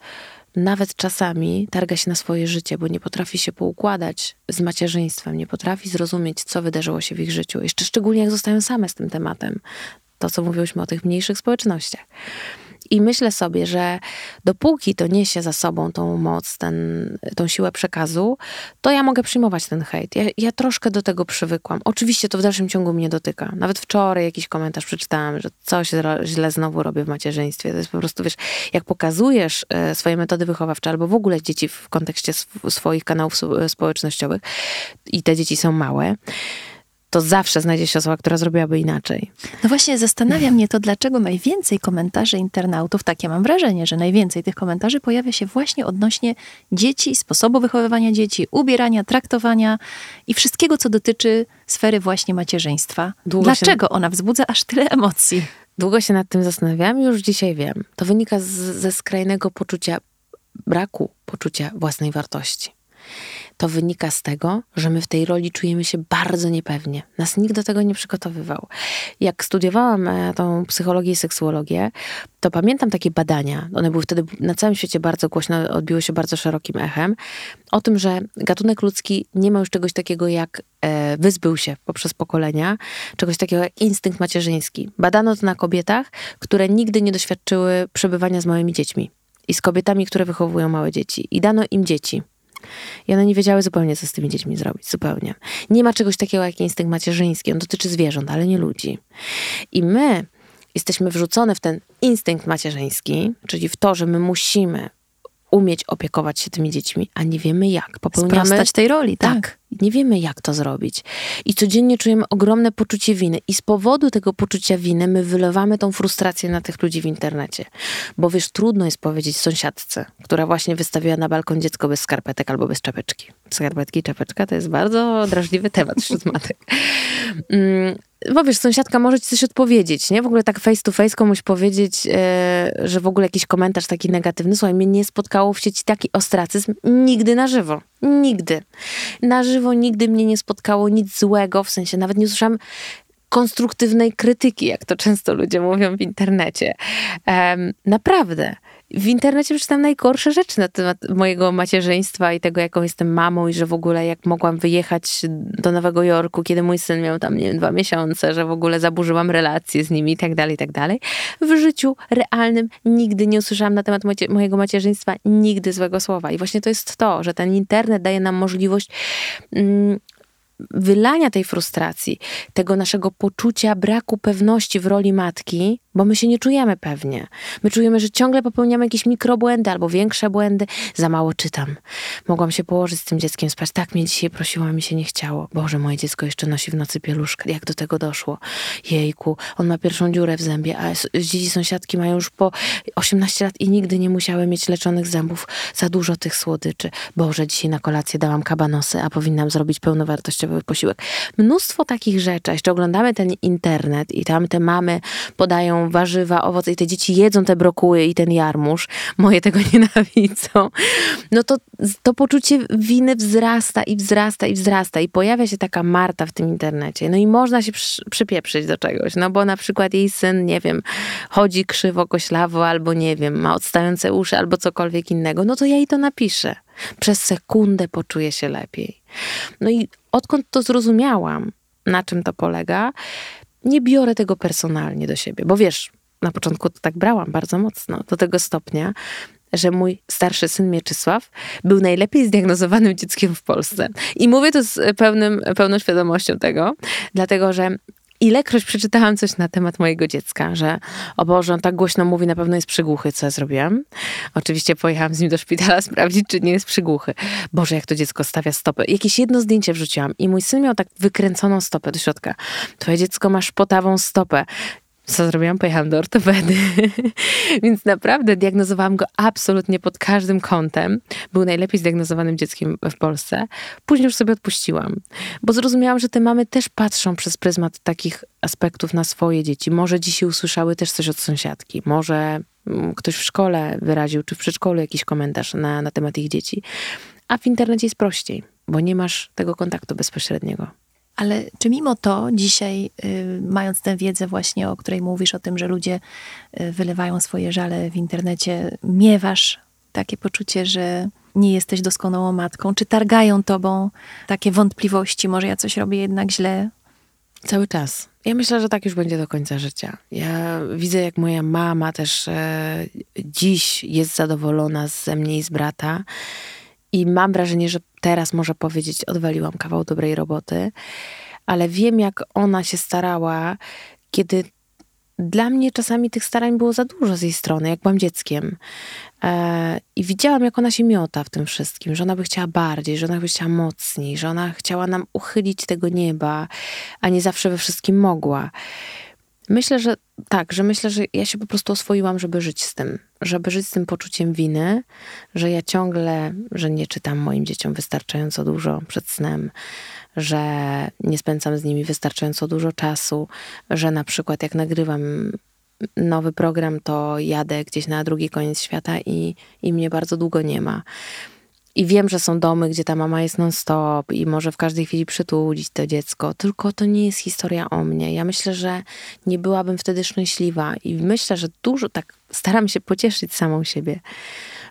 nawet czasami targa się na swoje życie, bo nie potrafi się poukładać z macierzyństwem, nie potrafi zrozumieć, co wydarzyło się w ich życiu. Jeszcze szczególnie jak zostają same z tym tematem. To, co mówiłyśmy o tych mniejszych społecznościach. I myślę sobie, że dopóki to niesie za sobą tą moc, ten, tą siłę przekazu, to ja mogę przyjmować ten hejt. Ja, ja troszkę do tego przywykłam. Oczywiście to w dalszym ciągu mnie dotyka. Nawet wczoraj jakiś komentarz przeczytałam, że coś źle znowu robię w macierzyństwie. To jest po prostu, wiesz, jak pokazujesz e, swoje metody wychowawcze albo w ogóle dzieci w kontekście swoich kanałów społecznościowych i te dzieci są małe, to zawsze znajdzie się osoba, która zrobiłaby inaczej. No właśnie, zastanawia mnie to, dlaczego najwięcej komentarzy internautów, tak ja mam wrażenie, że najwięcej tych komentarzy pojawia się właśnie odnośnie dzieci, sposobu wychowywania dzieci, ubierania, traktowania i wszystkiego, co dotyczy sfery właśnie macierzyństwa. Długo dlaczego się... ona wzbudza aż tyle emocji? Długo się nad tym zastanawiałam i już dzisiaj wiem. To wynika z, ze skrajnego poczucia, braku poczucia własnej wartości to wynika z tego, że my w tej roli czujemy się bardzo niepewnie. Nas nikt do tego nie przygotowywał. Jak studiowałam e, tą psychologię i seksuologię, to pamiętam takie badania, one były wtedy na całym świecie bardzo głośno, odbiły się bardzo szerokim echem, o tym, że gatunek ludzki nie ma już czegoś takiego jak e, wyzbył się poprzez pokolenia, czegoś takiego jak instynkt macierzyński. Badano to na kobietach, które nigdy nie doświadczyły przebywania z małymi dziećmi i z kobietami, które wychowują małe dzieci. I dano im dzieci. I one nie wiedziały zupełnie, co z tymi dziećmi zrobić. Zupełnie. Nie ma czegoś takiego jak instynkt macierzyński. On dotyczy zwierząt, ale nie ludzi. I my jesteśmy wrzucone w ten instynkt macierzyński, czyli w to, że my musimy umieć opiekować się tymi dziećmi, a nie wiemy jak. Popełniamy... Sprostać tej roli, tak. tak. Nie wiemy, jak to zrobić. I codziennie czujemy ogromne poczucie winy. I z powodu tego poczucia winy my wylewamy tą frustrację na tych ludzi w internecie. Bo wiesz, trudno jest powiedzieć sąsiadce, która właśnie wystawiła na balkon dziecko bez skarpetek albo bez czapeczki. Skarpetki i czapeczka to jest bardzo drażliwy temat wśród matek. Mm, bo wiesz, sąsiadka może ci coś odpowiedzieć, nie? W ogóle tak face to face komuś powiedzieć, e, że w ogóle jakiś komentarz taki negatywny. Słuchaj, mnie nie spotkało w sieci taki ostracyzm nigdy na żywo. Nigdy. Na żywo nigdy mnie nie spotkało nic złego, w sensie nawet nie usłyszałam konstruktywnej krytyki, jak to często ludzie mówią w internecie. Um, naprawdę w internecie przeczytam najgorsze rzeczy na temat mojego macierzyństwa i tego, jaką jestem mamą i że w ogóle jak mogłam wyjechać do Nowego Jorku, kiedy mój syn miał tam, nie wiem, dwa miesiące, że w ogóle zaburzyłam relacje z nimi i tak dalej, i tak dalej. W życiu realnym nigdy nie usłyszałam na temat mojego macierzyństwa nigdy złego słowa. I właśnie to jest to, że ten internet daje nam możliwość mm, wylania tej frustracji, tego naszego poczucia braku pewności w roli matki, bo my się nie czujemy pewnie. My czujemy, że ciągle popełniamy jakieś mikrobłędy albo większe błędy. Za mało czytam. Mogłam się położyć z tym dzieckiem spać. Tak mnie dzisiaj prosiła, mi się nie chciało. Boże, moje dziecko jeszcze nosi w nocy pieluszkę. Jak do tego doszło? Jejku, on ma pierwszą dziurę w zębie, a dzieci sąsiadki mają już po 18 lat i nigdy nie musiały mieć leczonych zębów. Za dużo tych słodyczy. Boże, dzisiaj na kolację dałam kabanosy, a powinnam zrobić pełnowartościowy posiłek. Mnóstwo takich rzeczy. Jeszcze oglądamy ten internet i tam te mamy podają warzywa, owoce i te dzieci jedzą te brokuły i ten jarmuż, moje tego nienawidzą, no to to poczucie winy wzrasta i wzrasta i wzrasta i pojawia się taka Marta w tym internecie. No i można się przy, przypieprzyć do czegoś, no bo na przykład jej syn, nie wiem, chodzi krzywo, koślawo albo nie wiem, ma odstające uszy albo cokolwiek innego, no to ja jej to napiszę. Przez sekundę poczuję się lepiej. No i odkąd to zrozumiałam, na czym to polega, nie biorę tego personalnie do siebie, bo wiesz, na początku to tak brałam bardzo mocno, do tego stopnia, że mój starszy syn Mieczysław był najlepiej zdiagnozowanym dzieckiem w Polsce. I mówię to z pełnym, pełną świadomością tego, dlatego że ilekroć przeczytałam coś na temat mojego dziecka, że o Boże, on tak głośno mówi, na pewno jest przygłuchy, co ja zrobiłam. Oczywiście pojechałam z nim do szpitala sprawdzić, czy nie jest przygłuchy. Boże, jak to dziecko stawia stopę. Jakieś jedno zdjęcie wrzuciłam i mój syn miał tak wykręconą stopę do środka. Twoje dziecko ma szpotawą stopę. Co zrobiłam? Pojechałam do ortopedy. Więc naprawdę diagnozowałam go absolutnie pod każdym kątem. Był najlepiej zdiagnozowanym dzieckiem w Polsce. Później już sobie odpuściłam, bo zrozumiałam, że te mamy też patrzą przez pryzmat takich aspektów na swoje dzieci. Może dzisiaj usłyszały też coś od sąsiadki, może mm, ktoś w szkole wyraził, czy w przedszkolu jakiś komentarz na, na temat ich dzieci. A w internecie jest prościej, bo nie masz tego kontaktu bezpośredniego. Ale czy mimo to dzisiaj, y, mając tę wiedzę właśnie, o której mówisz, o tym, że ludzie y, wylewają swoje żale w internecie, miewasz takie poczucie, że nie jesteś doskonałą matką? Czy targają tobą takie wątpliwości, może ja coś robię jednak źle? Cały czas. Ja myślę, że tak już będzie do końca życia. Ja widzę, jak moja mama też e, dziś jest zadowolona ze mnie i z brata. I mam wrażenie, że teraz może powiedzieć, odwaliłam kawał dobrej roboty, ale wiem, jak ona się starała, kiedy dla mnie czasami tych starań było za dużo z jej strony, jak byłam dzieckiem. E, I widziałam, jak ona się miota w tym wszystkim, że ona by chciała bardziej, że ona by chciała mocniej, że ona chciała nam uchylić tego nieba, a nie zawsze we wszystkim mogła. Myślę, że tak, że myślę, że ja się po prostu oswoiłam, żeby żyć z tym, żeby żyć z tym poczuciem winy, że ja ciągle, że nie czytam moim dzieciom wystarczająco dużo przed snem, że nie spędzam z nimi wystarczająco dużo czasu, że na przykład jak nagrywam nowy program, to jadę gdzieś na drugi koniec świata i, i mnie bardzo długo nie ma. I wiem, że są domy, gdzie ta mama jest non-stop i może w każdej chwili przytulić to dziecko, tylko to nie jest historia o mnie. Ja myślę, że nie byłabym wtedy szczęśliwa i myślę, że dużo, tak staram się pocieszyć samą siebie,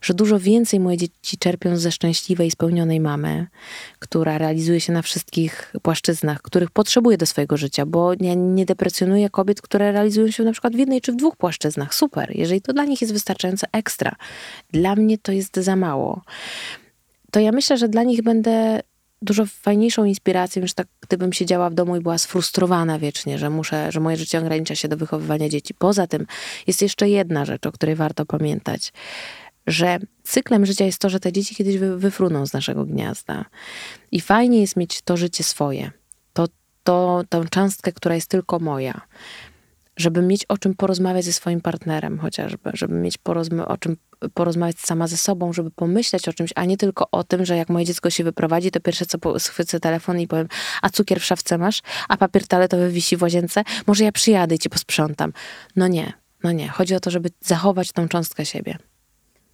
że dużo więcej moje dzieci czerpią ze szczęśliwej, spełnionej mamy, która realizuje się na wszystkich płaszczyznach, których potrzebuje do swojego życia, bo ja nie deprecjonuję kobiet, które realizują się na przykład w jednej czy w dwóch płaszczyznach. Super, jeżeli to dla nich jest wystarczająco ekstra. Dla mnie to jest za mało to ja myślę, że dla nich będę dużo fajniejszą inspiracją niż tak, gdybym siedziała w domu i była sfrustrowana wiecznie, że muszę, że moje życie ogranicza się do wychowywania dzieci. Poza tym jest jeszcze jedna rzecz, o której warto pamiętać, że cyklem życia jest to, że te dzieci kiedyś wy, wyfruną z naszego gniazda. I fajnie jest mieć to życie swoje. To, to, tą cząstkę, która jest tylko moja żeby mieć o czym porozmawiać ze swoim partnerem chociażby, żeby mieć porozma- o czym porozmawiać sama ze sobą, żeby pomyśleć o czymś, a nie tylko o tym, że jak moje dziecko się wyprowadzi, to pierwsze co schwycę telefon i powiem, a cukier w szafce masz, a papier toaletowy wisi w łazience, może ja przyjadę i ci posprzątam. No nie, no nie. Chodzi o to, żeby zachować tą cząstkę siebie.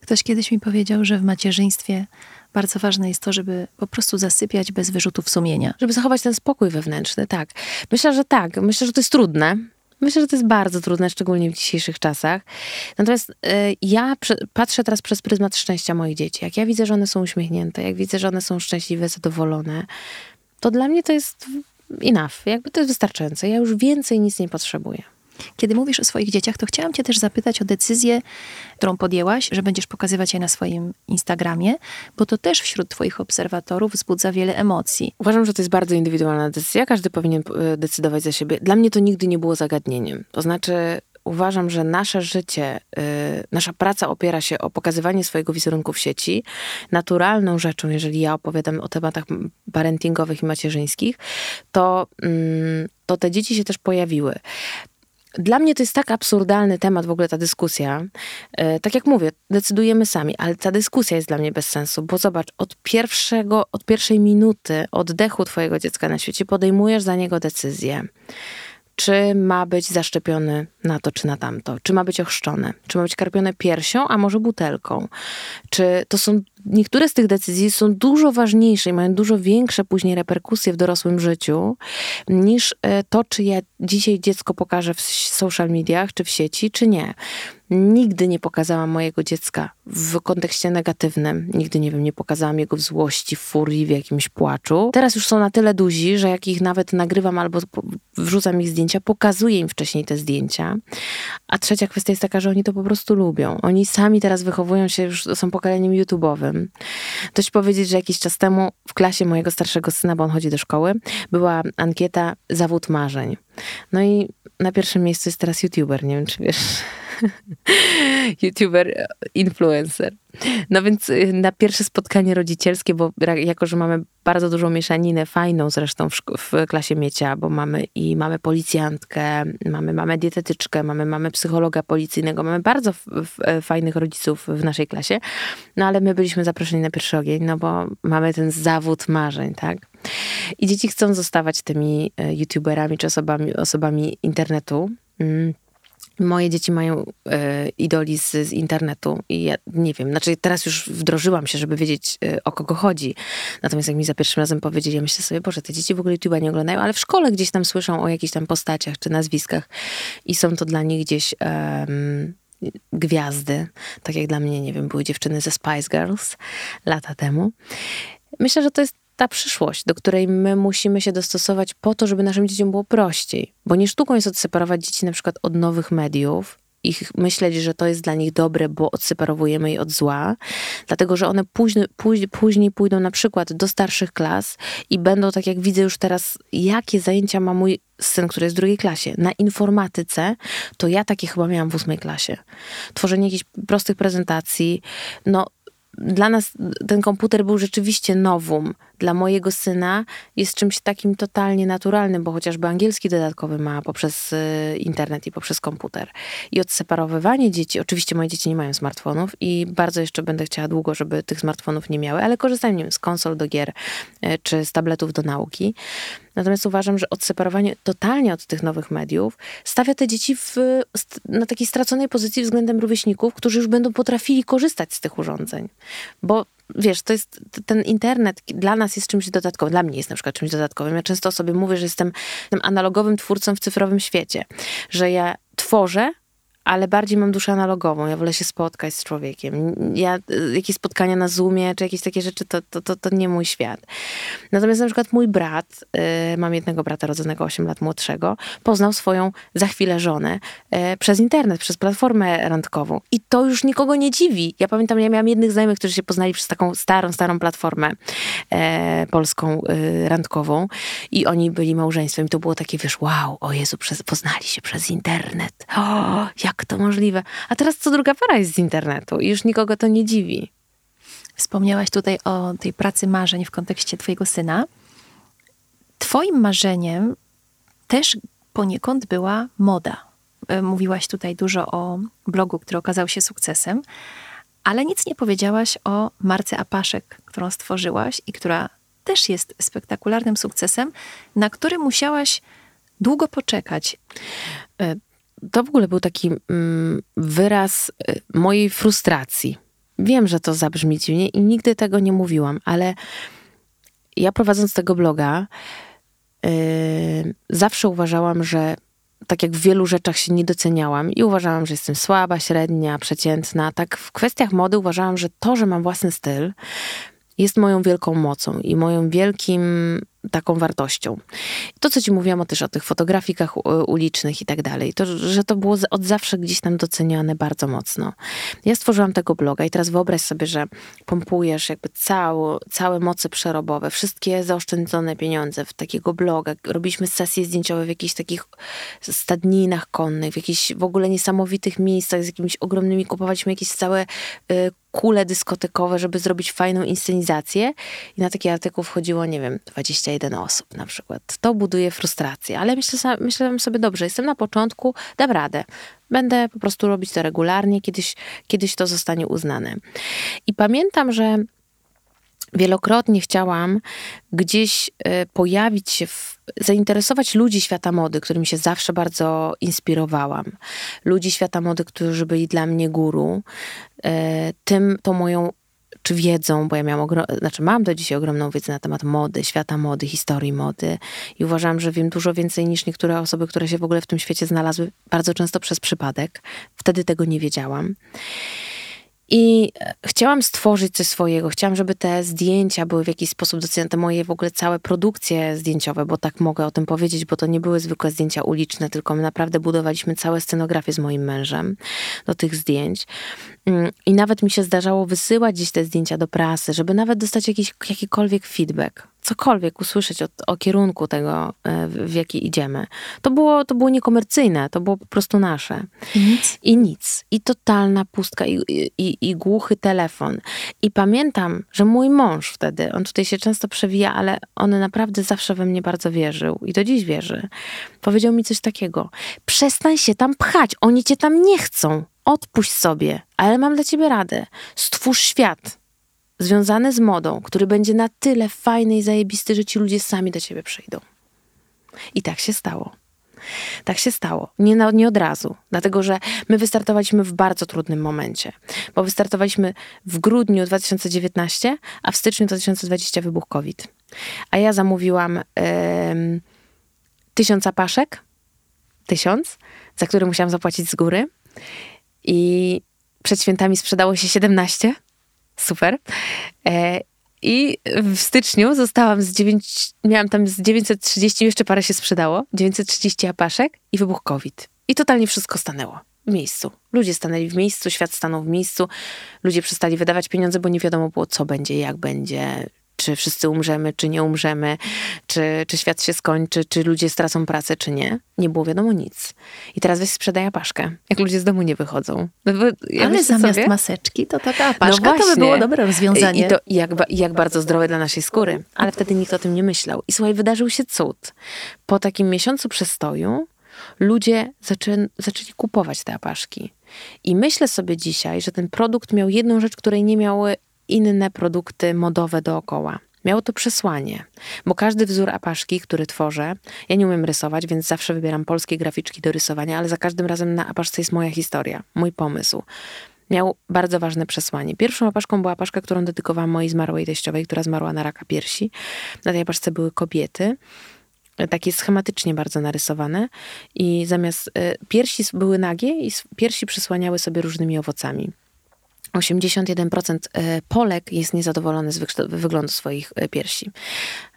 Ktoś kiedyś mi powiedział, że w macierzyństwie bardzo ważne jest to, żeby po prostu zasypiać bez wyrzutów sumienia. Żeby zachować ten spokój wewnętrzny, tak. Myślę, że tak. Myślę, że to jest trudne. Myślę, że to jest bardzo trudne, szczególnie w dzisiejszych czasach. Natomiast y, ja patrzę teraz przez pryzmat szczęścia moich dzieci. Jak ja widzę, że one są uśmiechnięte, jak widzę, że one są szczęśliwe, zadowolone, to dla mnie to jest enough. Jakby to jest wystarczające. Ja już więcej nic nie potrzebuję. Kiedy mówisz o swoich dzieciach, to chciałam Cię też zapytać o decyzję, którą podjęłaś, że będziesz pokazywać je na swoim Instagramie, bo to też wśród Twoich obserwatorów wzbudza wiele emocji. Uważam, że to jest bardzo indywidualna decyzja. Każdy powinien e, decydować za siebie. Dla mnie to nigdy nie było zagadnieniem. To znaczy, uważam, że nasze życie, yy, nasza praca opiera się o pokazywanie swojego wizerunku w sieci. Naturalną rzeczą, jeżeli ja opowiadam o tematach parentingowych i macierzyńskich, to, yy, to te dzieci się też pojawiły. Dla mnie to jest tak absurdalny temat w ogóle ta dyskusja. E, tak jak mówię, decydujemy sami, ale ta dyskusja jest dla mnie bez sensu, bo zobacz, od pierwszego, od pierwszej minuty oddechu twojego dziecka na świecie podejmujesz za niego decyzję. Czy ma być zaszczepiony na to czy na tamto? Czy ma być ochrzczone? Czy ma być karpione piersią, a może butelką? Czy to są niektóre z tych decyzji są dużo ważniejsze i mają dużo większe później reperkusje w dorosłym życiu niż e, to, czy ja dzisiaj dziecko pokażę w social mediach, czy w sieci, czy nie. Nigdy nie pokazałam mojego dziecka w kontekście negatywnym. Nigdy, nie wiem, nie pokazałam jego w złości, w furii, w jakimś płaczu. Teraz już są na tyle duzi, że jak ich nawet nagrywam albo wrzucam ich zdjęcia, pokazuję im wcześniej te zdjęcia. A trzecia kwestia jest taka, że oni to po prostu lubią. Oni sami teraz wychowują się, już są pokoleniem YouTube'owym. Dość powiedzieć, że jakiś czas temu w klasie mojego starszego syna, bo on chodzi do szkoły, była ankieta zawód marzeń. No i na pierwszym miejscu jest teraz YouTuber, nie wiem czy wiesz. YouTuber, influencer. No więc y, na pierwsze spotkanie rodzicielskie, bo jako, że mamy bardzo dużą mieszaninę, fajną zresztą w, w klasie Miecia, bo mamy i mamy policjantkę, mamy, mamy dietetyczkę, mamy, mamy psychologa policyjnego, mamy bardzo e, fajnych rodziców w naszej klasie, no ale my byliśmy zaproszeni na pierwszy ogień, no bo mamy ten zawód marzeń, tak? I dzieci chcą zostawać tymi e, youtuberami czy osobami, osobami internetu. Mm. Moje dzieci mają e, idoli z, z, internetu i ja nie wiem, znaczy teraz już wdrożyłam się, żeby wiedzieć e, o kogo chodzi. Natomiast jak mi za pierwszym razem powiedzieli, ja myślę sobie, Boże, te dzieci w ogóle YouTube'a nie oglądają, ale w szkole gdzieś tam słyszą o jakichś tam postaciach czy nazwiskach i są to dla nich gdzieś gwiazdy. Tak jak dla mnie, nie wiem, były dziewczyny ze Spice Girls lata temu. Myślę, że to jest ta przyszłość, do której my musimy się dostosować po to, żeby naszym dzieciom było prościej. Bo nie sztuką jest odseparować dzieci na przykład od nowych mediów, ich myśleć, że to jest dla nich dobre, bo odseparowujemy je od zła, dlatego że one później, później pójdą na przykład do starszych klas i będą, tak jak widzę już teraz, jakie zajęcia ma mój syn, który jest w drugiej klasie, na informatyce, to ja takie chyba miałam w ósmej klasie. Tworzenie jakichś prostych prezentacji, no dla nas ten komputer był rzeczywiście nowum. Dla mojego syna jest czymś takim totalnie naturalnym, bo chociażby angielski dodatkowy ma poprzez y, internet i poprzez komputer. I odseparowywanie dzieci, oczywiście moje dzieci nie mają smartfonów i bardzo jeszcze będę chciała długo, żeby tych smartfonów nie miały, ale korzystają nie wiem, z konsol do gier y, czy z tabletów do nauki. Natomiast uważam, że odseparowanie totalnie od tych nowych mediów stawia te dzieci w, na takiej straconej pozycji względem rówieśników, którzy już będą potrafili korzystać z tych urządzeń. Bo wiesz, to jest ten internet dla nas jest czymś dodatkowym. Dla mnie jest na przykład czymś dodatkowym. Ja często sobie mówię, że jestem tym analogowym twórcą w cyfrowym świecie, że ja tworzę, ale bardziej mam duszę analogową. Ja wolę się spotkać z człowiekiem. Ja, y, jakieś spotkania na Zoomie, czy jakieś takie rzeczy, to, to, to, to nie mój świat. Natomiast na przykład mój brat, yy, mam jednego brata rodzonego 8 lat młodszego, poznał swoją za chwilę żonę yy, przez internet, przez platformę randkową. I to już nikogo nie dziwi. Ja pamiętam, ja miałam jednych znajomych, którzy się poznali przez taką starą, starą platformę yy, polską randkową i oni byli małżeństwem. I to było takie, wiesz, wow, o Jezu, przez, poznali się przez internet. O, jak jak to możliwe? A teraz co druga para jest z internetu i już nikogo to nie dziwi. Wspomniałaś tutaj o tej pracy marzeń w kontekście twojego syna. Twoim marzeniem też poniekąd była moda. E, mówiłaś tutaj dużo o blogu, który okazał się sukcesem, ale nic nie powiedziałaś o marce Apaszek, którą stworzyłaś i która też jest spektakularnym sukcesem, na który musiałaś długo poczekać. To w ogóle był taki mm, wyraz y, mojej frustracji. Wiem, że to zabrzmi dziwnie i nigdy tego nie mówiłam, ale ja prowadząc tego bloga, yy, zawsze uważałam, że tak jak w wielu rzeczach się nie doceniałam i uważałam, że jestem słaba, średnia, przeciętna. Tak w kwestiach mody uważałam, że to, że mam własny styl, jest moją wielką mocą i moją wielkim taką wartością. To, co ci mówiłam o też o tych fotografikach ulicznych i tak dalej, to, że to było od zawsze gdzieś tam doceniane bardzo mocno. Ja stworzyłam tego bloga i teraz wyobraź sobie, że pompujesz jakby cało, całe moce przerobowe, wszystkie zaoszczędzone pieniądze w takiego bloga. Robiliśmy sesje zdjęciowe w jakichś takich stadninach konnych, w jakichś w ogóle niesamowitych miejscach z jakimiś ogromnymi, kupowaliśmy jakieś całe y, kule dyskotekowe, żeby zrobić fajną inscenizację i na taki artykuł wchodziło, nie wiem, 21 osób na przykład. To buduje frustrację, ale myślę, sobie, dobrze, jestem na początku, dam radę. Będę po prostu robić to regularnie, kiedyś, kiedyś to zostanie uznane. I pamiętam, że wielokrotnie chciałam gdzieś y, pojawić się, w, zainteresować ludzi świata mody, którym się zawsze bardzo inspirowałam. Ludzi świata mody, którzy byli dla mnie guru. Y, tym, tą moją czy wiedzą, bo ja miałam, znaczy mam do dzisiaj ogromną wiedzę na temat mody, świata mody, historii mody i uważam, że wiem dużo więcej niż niektóre osoby, które się w ogóle w tym świecie znalazły, bardzo często przez przypadek. Wtedy tego nie wiedziałam. I e, chciałam stworzyć coś swojego. Chciałam, żeby te zdjęcia były w jakiś sposób docenione, te moje w ogóle całe produkcje zdjęciowe, bo tak mogę o tym powiedzieć, bo to nie były zwykłe zdjęcia uliczne, tylko my naprawdę budowaliśmy całe scenografie z moim mężem do tych zdjęć. Mm, I nawet mi się zdarzało wysyłać gdzieś te zdjęcia do prasy, żeby nawet dostać jakiś, jakikolwiek feedback cokolwiek usłyszeć o, o kierunku tego, e, w, w jaki idziemy. To było, to było niekomercyjne, to było po prostu nasze. I nic? I nic. I totalna pustka, i, i, i głuchy telefon. I pamiętam, że mój mąż wtedy, on tutaj się często przewija, ale on naprawdę zawsze we mnie bardzo wierzył i do dziś wierzy. Powiedział mi coś takiego: przestań się tam pchać, oni cię tam nie chcą. Odpuść sobie, ale mam dla ciebie radę. Stwórz świat związany z modą, który będzie na tyle fajny i zajebisty, że ci ludzie sami do ciebie przyjdą. I tak się stało. Tak się stało. Nie, na, nie od razu, dlatego że my wystartowaliśmy w bardzo trudnym momencie, bo wystartowaliśmy w grudniu 2019, a w styczniu 2020 wybuchł COVID. A ja zamówiłam ym, tysiąc apaszek, tysiąc, za które musiałam zapłacić z góry. I przed świętami sprzedało się 17 Super. E, I w styczniu zostałam z 9, miałam tam z 930, jeszcze parę się sprzedało, 930 apaszek i wybuch COVID. I totalnie wszystko stanęło w miejscu. Ludzie stanęli w miejscu, świat stanął w miejscu, ludzie przestali wydawać pieniądze, bo nie wiadomo było, co będzie, jak będzie, czy wszyscy umrzemy, czy nie umrzemy, czy, czy świat się skończy, czy ludzie stracą pracę, czy nie. Nie było wiadomo nic. I teraz weź sprzedaj apaszkę, jak ludzie z domu nie wychodzą. No ja Ale zamiast sobie, maseczki, to taka apaszka no to by było dobre rozwiązanie. I to jak, jak bardzo zdrowe dla naszej skóry. Ale wtedy nikt o tym nie myślał. I słuchaj, wydarzył się cud. Po takim miesiącu przestoju ludzie zaczę, zaczęli kupować te apaszki. I myślę sobie dzisiaj, że ten produkt miał jedną rzecz, której nie miały inne produkty modowe dookoła. Miało to przesłanie, bo każdy wzór apaszki, który tworzę, ja nie umiem rysować, więc zawsze wybieram polskie graficzki do rysowania, ale za każdym razem na apaszce jest moja historia, mój pomysł. Miał bardzo ważne przesłanie. Pierwszą apaszką była apaszka, którą dedykowałam mojej zmarłej teściowej, która zmarła na raka piersi. Na tej apaszce były kobiety, takie schematycznie bardzo narysowane i zamiast y, piersi były nagie i piersi przysłaniały sobie różnymi owocami. 81% e, Polek jest niezadowolony z wyglądu swoich e, piersi.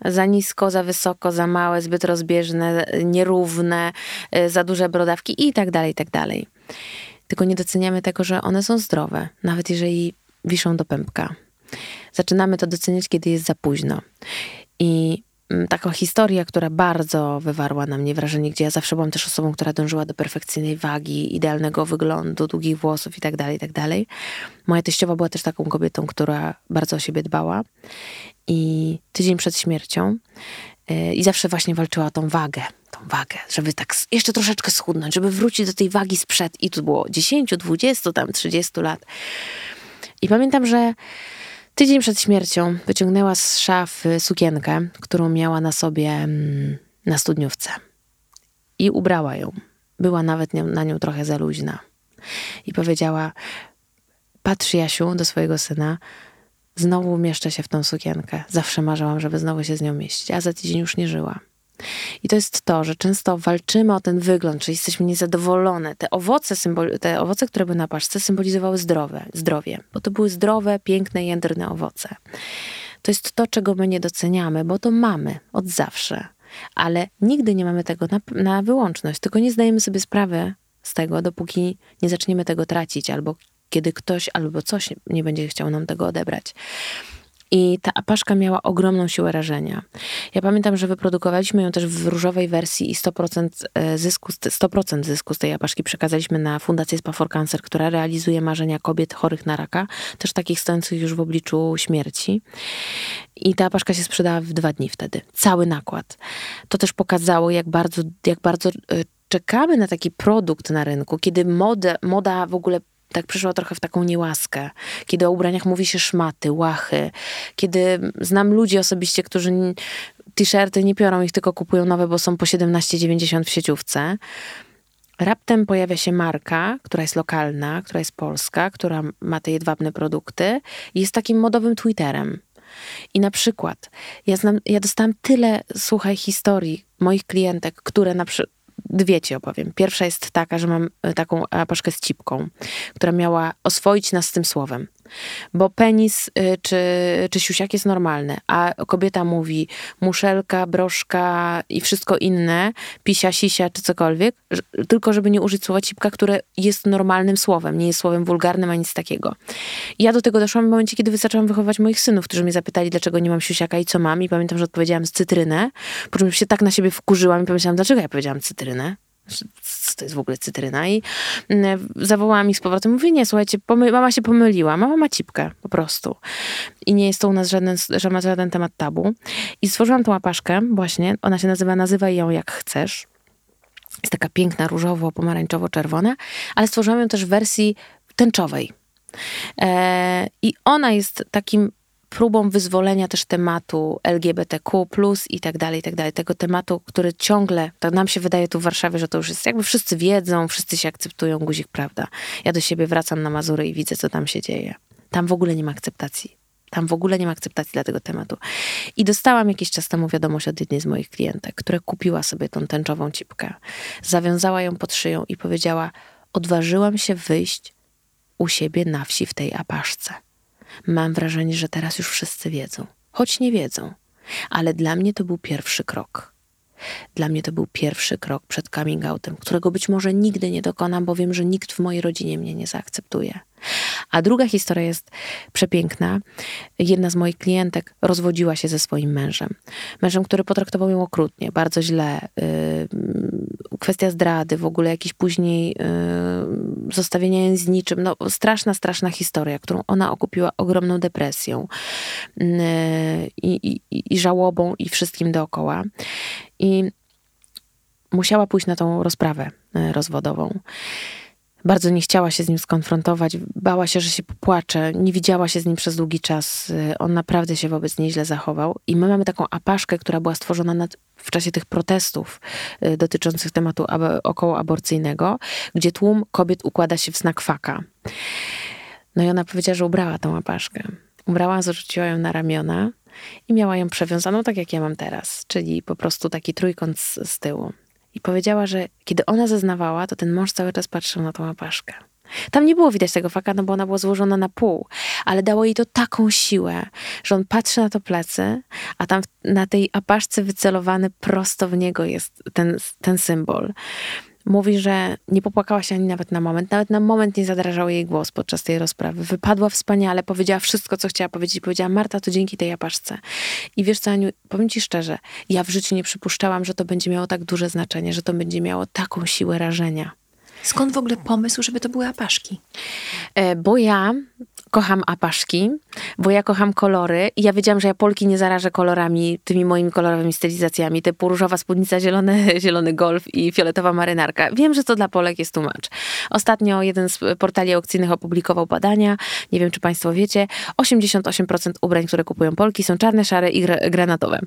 Za nisko, za wysoko, za małe, zbyt rozbieżne, nierówne, e, za duże brodawki i tak dalej, tak dalej. Tylko nie doceniamy tego, że one są zdrowe, nawet jeżeli wiszą do pępka. Zaczynamy to doceniać, kiedy jest za późno. I Mm, taka historia, która bardzo wywarła na mnie wrażenie, gdzie ja zawsze byłam też osobą, która dążyła do perfekcyjnej wagi, idealnego wyglądu, długich włosów i tak dalej, i tak. Moja teściowa była też taką kobietą, która bardzo o siebie dbała i tydzień przed śmiercią yy, i zawsze właśnie walczyła o tą wagę, tą wagę, żeby tak jeszcze troszeczkę schudnąć, żeby wrócić do tej wagi sprzed i tu było 10, 20, tam 30 lat. I pamiętam, że Tydzień przed śmiercią wyciągnęła z szafy sukienkę, którą miała na sobie mm, na studniówce. I ubrała ją. Była nawet na nią trochę za luźna. I powiedziała: Patrz, Jasiu, do swojego syna, znowu umieszczę się w tą sukienkę. Zawsze marzyłam, żeby znowu się z nią mieścić, a za tydzień już nie żyła. I to jest to, że często walczymy o ten wygląd, czyli jesteśmy niezadowolone. Te owoce, te owoce, które były na paczce, symbolizowały zdrowe, zdrowie, bo to były zdrowe, piękne, jędrne owoce. To jest to, czego my nie doceniamy, bo to mamy od zawsze. Ale nigdy nie mamy tego na, na wyłączność, tylko nie zdajemy sobie sprawy z tego, dopóki nie zaczniemy tego tracić, albo kiedy ktoś albo coś nie będzie chciał nam tego odebrać. I ta apaszka miała ogromną siłę rażenia. Ja pamiętam, że wyprodukowaliśmy ją też w różowej wersji i 100% e, zysku, 100% zysku z tej apaszki przekazaliśmy na Fundację Spa for Cancer, która realizuje marzenia kobiet chorych na raka, też takich stojących już w obliczu śmierci. I ta apaszka się sprzedała w dwa dni wtedy. Cały nakład. To też pokazało, jak bardzo, jak bardzo e, czekamy na taki produkt na rynku, kiedy moda, moda w ogóle tak przyszła trochę w taką niełaskę, kiedy o ubraniach mówi się szmaty, łachy, kiedy znam ludzi osobiście, którzy t-shirty nie piorą ich, tylko kupują nowe, bo są po 17,90 w sieciówce. raptem pojawia się marka, która jest lokalna, która jest polska, która ma te jedwabne produkty i jest takim modowym Twitterem. I na przykład, ja, znam, ja dostałam tyle, słuchaj, historii moich klientek, które na przykład dwie ci opowiem. Pierwsza jest taka, że mam e, taką apaszkę z cipką, która miała oswoić nas z tym słowem. Bo penis y, czy, czy siusiak jest normalny, a kobieta mówi muszelka, broszka i wszystko inne, pisia, sisia czy cokolwiek, tylko żeby nie użyć słowa cipka, które jest normalnym słowem, nie jest słowem wulgarnym ani nic takiego. Ja do tego doszłam w momencie, kiedy zaczęłam wychowywać moich synów, którzy mnie zapytali, dlaczego nie mam siusiaka i co mam. I pamiętam, że odpowiedziałam z cytrynę, po czym się tak na siebie wkurzyłam i pomyślałam, dlaczego ja powiedziałam cytrynę? To jest w ogóle cytryna? I mm, zawołałam ich z powrotem, mówię, nie, słuchajcie, mama się pomyliła, mama ma cipkę po prostu. I nie jest to u nas żaden, żaden, temat tabu. I stworzyłam tą apaszkę właśnie, ona się nazywa Nazywaj ją jak chcesz, jest taka piękna, różowo-pomarańczowo-czerwona, ale stworzyłam ją też w wersji tęczowej. E, I ona jest takim próbą wyzwolenia też tematu LGBTQ, i tak dalej, i tak dalej. Tego tematu, który ciągle, tak nam się wydaje tu w Warszawie, że to już jest, jakby wszyscy wiedzą, wszyscy się akceptują, guzik, prawda? Ja do siebie wracam na Mazury i widzę, co tam się dzieje. Tam w ogóle nie ma akceptacji. Tam w ogóle nie ma akceptacji dla tego tematu. I dostałam jakiś czas temu wiadomość od jednej z moich klientek, która kupiła sobie tą tęczową cipkę. Zawiązała ją pod szyją i powiedziała: Odważyłam się wyjść u siebie na wsi w tej apaszce. Mam wrażenie, że teraz już wszyscy wiedzą, choć nie wiedzą, ale dla mnie to był pierwszy krok. Dla mnie to był pierwszy krok przed coming outem, którego być może nigdy nie dokonam, bo wiem, że nikt w mojej rodzinie mnie nie zaakceptuje. A druga historia jest przepiękna. Jedna z moich klientek rozwodziła się ze swoim mężem. Mężem, który potraktował ją okrutnie, bardzo źle. Y, kwestia zdrady, w ogóle jakiś później y, zostawienia jej z niczym. No, straszna, straszna historia, którą ona okupiła ogromną depresją y, i, i, i żałobą i wszystkim dookoła. I musiała pójść na tą rozprawę rozwodową. Bardzo nie chciała się z nim skonfrontować, bała się, że się popłacze, nie widziała się z nim przez długi czas. Y, on naprawdę się wobec niej źle zachował. I my mamy taką apaszkę, która była stworzona nad, w czasie tych protestów y, dotyczących tematu ab okołoaborcyjnego, gdzie tłum kobiet układa się w znak faka. No i ona powiedziała, że ubrała tą apaszkę. Ubrała, zarzuciła ją na ramiona i miała ją przewiązaną tak, jak ja mam teraz, czyli po prostu taki trójkąt z, z tyłu. I powiedziała, że kiedy ona zeznawała, to ten mąż cały czas patrzył na tą apaszkę. Tam nie było widać tego faka, no bo ona była złożona na pół, ale dało jej to taką siłę, że on patrzy na to plecy, a tam na tej apaszce wycelowany prosto w niego jest ten, ten symbol mówi, że nie popłakała się ani nawet na moment. Nawet na moment nie zadrażał jej głos podczas tej rozprawy. Wypadła wspaniale, powiedziała wszystko, co chciała powiedzieć. Powiedziała, Marta, to dzięki tej apaszce. I wiesz co, Aniu, powiem ci szczerze, ja w życiu nie przypuszczałam, że to będzie miało tak duże znaczenie, że to będzie miało taką siłę rażenia. Skąd w ogóle pomysł, żeby to były apaszki? E, bo ja kocham apaszki, bo ja kocham kolory i ja wiedziałam, że ja Polki nie zarażę kolorami, tymi moimi kolorowymi stylizacjami, typu różowa spódnica, zielony, zielony golf i fioletowa marynarka. Wiem, że to dla Polek jest tłumacz. Ostatnio jeden z portali aukcyjnych opublikował badania, nie wiem, czy państwo wiecie, 88% ubrań, które kupują Polki są czarne, szare i granatowe.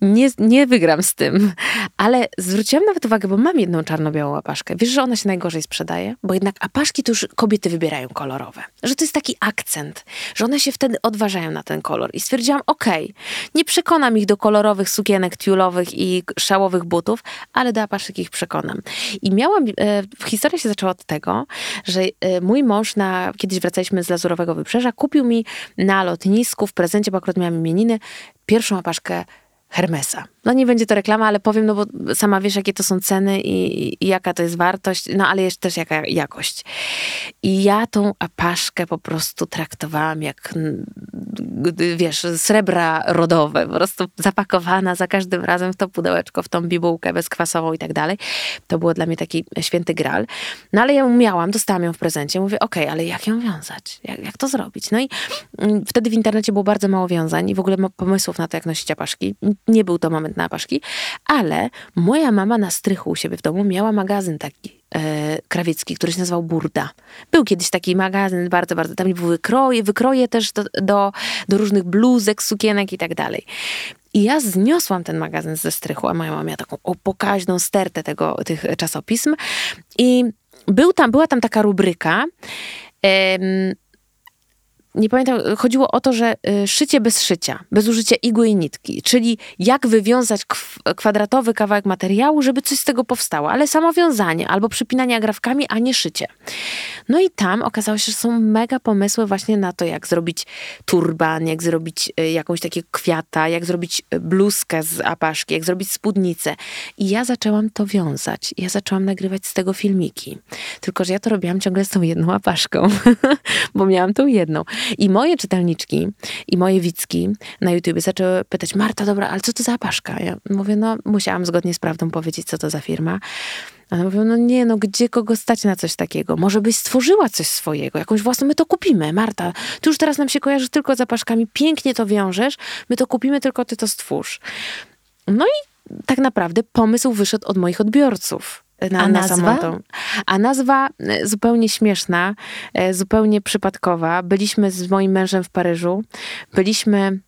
Nie, nie wygram z tym, ale zwróciłam nawet uwagę, bo mam jedną czarno-białą apaszkę. Wiesz, że ona się najgorzej sprzedaje? Bo jednak apaszki to już kobiety wybierają kolorowe. Że to jest taki akcent, że one się wtedy odważają na ten kolor. I stwierdziłam, okej, okay, nie przekonam ich do kolorowych sukienek tiulowych i szałowych butów, ale do apaszek ich przekonam. I miałam, e, historia się zaczęła od tego, że e, mój mąż, na, kiedyś wracaliśmy z Lazurowego Wybrzeża, kupił mi na lotnisku w prezencie, bo akurat miałam imieniny, pierwszą apaszkę Hermesa. No nie będzie to reklama, ale powiem, no bo sama wiesz, jakie to są ceny i, i, jaka to jest wartość, no ale jest też jaka jakość. I ja tą apaszkę po prostu traktowałam jak, wiesz, srebra rodowe, po prostu zapakowana za każdym razem w to pudełeczko, w tą bibułkę bezkwasową i tak dalej. To było dla mnie taki święty gral. No ale ja miałam, dostałam ją w prezencie. Mówię, okej, okay, ale jak ją wiązać? Jak, jak to zrobić? No i mm, wtedy w internecie było bardzo mało wiązań i w ogóle pomysłów na to, jak nosić apaszki nie był to moment na apaszki, ale moja mama na strychu u siebie w domu miała magazyn taki e, krawiecki, który się nazywał Burda. Był kiedyś taki magazyn, bardzo, bardzo, tam były wykroje, wykroje też do, do, do różnych bluzek, sukienek i tak dalej. I ja zniosłam ten magazyn ze strychu, a moja mama miała taką pokaźną stertę tego, tych czasopism. I był tam, była tam taka rubryka, nie pamiętam, chodziło o to, że y, szycie bez szycia, bez użycia igły i nitki, czyli jak wywiązać kwadratowy kawałek materiału, żeby coś z tego powstało, ale samo wiązanie albo przypinanie agrafkami, a nie szycie. No i tam okazało się, że są mega pomysły właśnie na to, jak zrobić turban, jak zrobić y, jakąś takiego kwiata, jak zrobić y, bluzkę z apaszki, jak zrobić spódnicę. I ja zaczęłam to wiązać. Ja zaczęłam nagrywać z tego filmiki. Tylko, że ja to robiłam ciągle z tą jedną apaszką, bo miałam tą jedną. I moje czytelniczki i moje widzki na YouTubie zaczęły pytać, Marta, dobra, ale co to za apaszka? Ja mówię, no musiałam zgodnie z prawdą powiedzieć, co to za firma. A ona mówią, no nie, no gdzie kogo stać na coś takiego? Może byś stworzyła coś swojego, jakąś własną, my to kupimy. Marta, ty już teraz nam się kojarzysz tylko z apaszkami, pięknie to wiążesz, my to kupimy, tylko ty to stwórz. No i tak naprawdę pomysł wyszedł od moich odbiorców na, A na samotą. A nazwa e, zupełnie śmieszna, e, zupełnie przypadkowa. Byliśmy z moim mężem w Paryżu. Byliśmy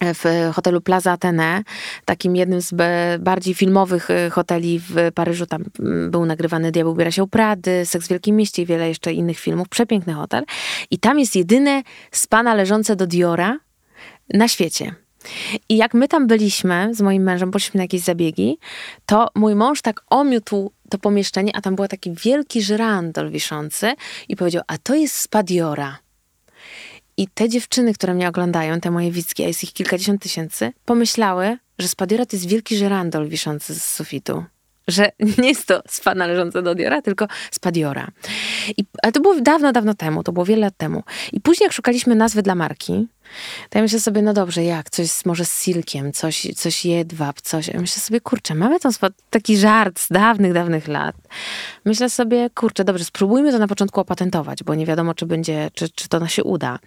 w hotelu Plaza Atene, takim jednym z bardziej filmowych e, hoteli w Paryżu. Tam mm, był nagrywany Diabeł ubiera się Prady, Seks w Wielkim Mieście i wiele jeszcze innych filmów. Przepiękny hotel. I tam jest jedyne spa należące do Diora na świecie. I jak my tam byliśmy z moim mężem, poszliśmy na jakieś zabiegi, to mój mąż tak omiótł to pomieszczenie, a tam był taki wielki żyrandol wiszący i powiedział, a to jest spadiora. I te dziewczyny, które mnie oglądają, te moje widzki, a jest ich kilkadziesiąt tysięcy, pomyślały, że spadiora to jest wielki żyrandol wiszący z sufitu że nie jest to spa należące do Diora, tylko spa Diora. I, ale to było dawno, dawno temu, to było wiele lat temu. I później jak szukaliśmy nazwy dla marki, to ja myślę sobie, no dobrze, jak? Coś może z silkiem, coś, coś jedwab, coś. Ja myślę sobie, kurczę, mamy tam taki żart z dawnych, dawnych lat. Myślę sobie, kurczę, dobrze, spróbujmy to na początku opatentować, bo nie wiadomo, czy będzie, czy, czy to się uda.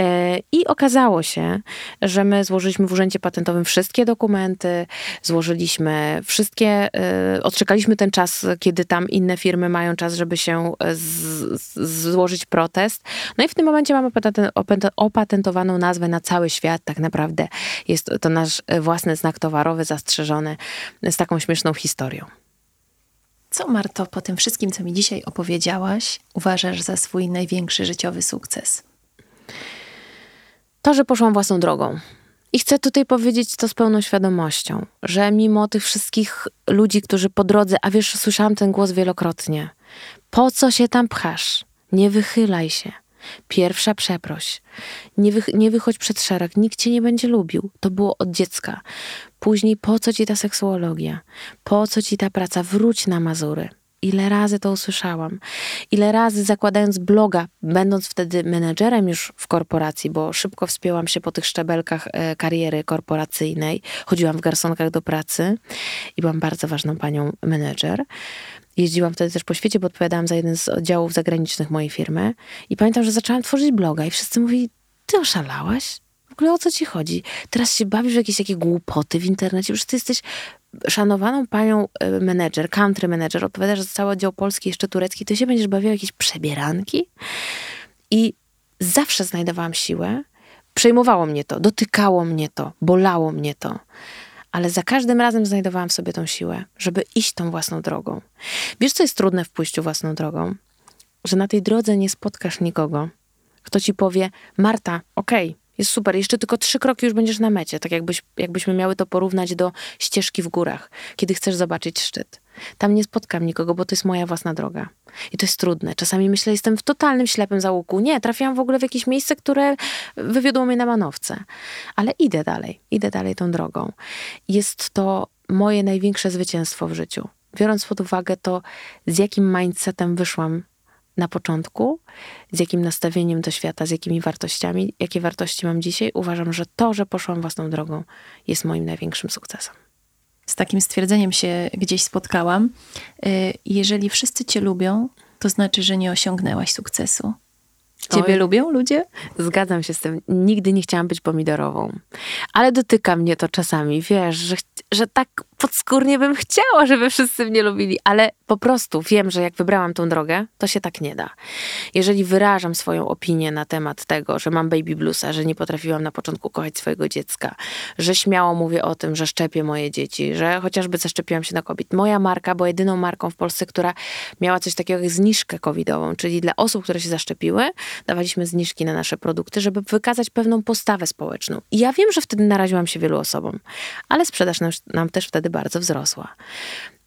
E, I okazało się, że my złożyliśmy w urzędzie patentowym wszystkie dokumenty, złożyliśmy wszystkie, e, odczekaliśmy ten czas, kiedy tam inne firmy mają czas, żeby się z, z, złożyć protest. No i w tym momencie mamy opatentowaną nazwę na cały świat. Tak naprawdę jest to nasz własny znak towarowy zastrzeżony z taką śmieszną historią. Co, Marto, po tym wszystkim, co mi dzisiaj opowiedziałaś, uważasz za swój największy życiowy sukces? To, że poszłam własną drogą. I chcę tutaj powiedzieć to z pełną świadomością, że mimo tych wszystkich ludzi, którzy po drodze, a wiesz, słyszałam ten głos wielokrotnie, po co się tam pchasz? Nie wychylaj się. Pierwsza przeproś. Nie, wy, nie wychodź przed szereg, nikt cię nie będzie lubił. To było od dziecka. Później po co ci ta seksuologia? Po co ci ta praca? Wróć na Mazury. Ile razy to usłyszałam. Ile razy zakładając bloga, będąc wtedy menedżerem już w korporacji, bo szybko wspięłam się po tych szczebelkach e, kariery korporacyjnej. Chodziłam w garsonkach do pracy i byłam bardzo ważną panią menedżer. Jeździłam wtedy też po świecie, bo odpowiadałam za jeden z oddziałów zagranicznych mojej firmy. I pamiętam, że zaczęłam tworzyć bloga i wszyscy mówili, ty oszalałaś? W ogóle o co ci chodzi? Teraz się bawisz w jakieś takie głupoty w internecie, przecież ty jesteś szanowaną panią e, menedżer, country menedżer, odpowiadasz za cały oddział polski, jeszcze turecki, ty się będziesz bawiła jakieś przebieranki? I zawsze znajdowałam siłę, przejmowało mnie to, dotykało mnie to, bolało mnie to ale za każdym razem znajdowałam w sobie tą siłę, żeby iść tą własną drogą. Wiesz, co jest trudne w pójściu własną drogą? Że na tej drodze nie spotkasz nikogo, kto ci powie: Marta, okej, okay, jest super, jeszcze tylko trzy kroki już będziesz na mecie. Tak jakbyś, jakbyśmy miały to porównać do ścieżki w górach, kiedy chcesz zobaczyć szczyt. Tam nie spotkam nikogo, bo to jest moja własna droga. I to jest trudne. Czasami myślę, jestem w totalnym ślepym załuku. Nie, trafiłam w ogóle w jakieś miejsce, które wywiodło mnie na manowce. Ale idę dalej, idę dalej tą drogą. Jest to moje największe zwycięstwo w życiu. Biorąc pod uwagę to, z jakim mindsetem wyszłam na początku, z jakim nastawieniem do świata, z jakimi wartościami, jakie wartości mam dzisiaj, uważam, że to, że poszłam własną drogą, jest moim największym sukcesem. Z takim stwierdzeniem się gdzieś spotkałam. Y, jeżeli wszyscy cię lubią, to znaczy, że nie osiągnęłaś sukcesu. Ciebie Oj. lubią ludzie? Zgadzam się z tym. Nigdy nie chciałam być pomidorową. Ale dotyka mnie to czasami, wiesz, że, że tak podskórnie bym chciała, żeby wszyscy mnie lubili, ale po prostu wiem, że jak wybrałam tą drogę, to się tak nie da. Jeżeli wyrażam swoją opinię na temat tego, że mam baby bluesa, że nie potrafiłam na początku kochać swojego dziecka, że śmiało mówię o tym, że szczepię moje dzieci, że chociażby zaszczepiłam się na kobiet. Moja marka była jedyną marką w Polsce, która miała coś takiego jak zniżkę covidową, czyli dla osób, które się zaszczepiły, dawaliśmy zniżki na nasze produkty, żeby wykazać pewną postawę społeczną. I ja wiem, że wtedy naraziłam się wielu osobom, ale sprzedaż nam, nam też wtedy bardzo wzrosła.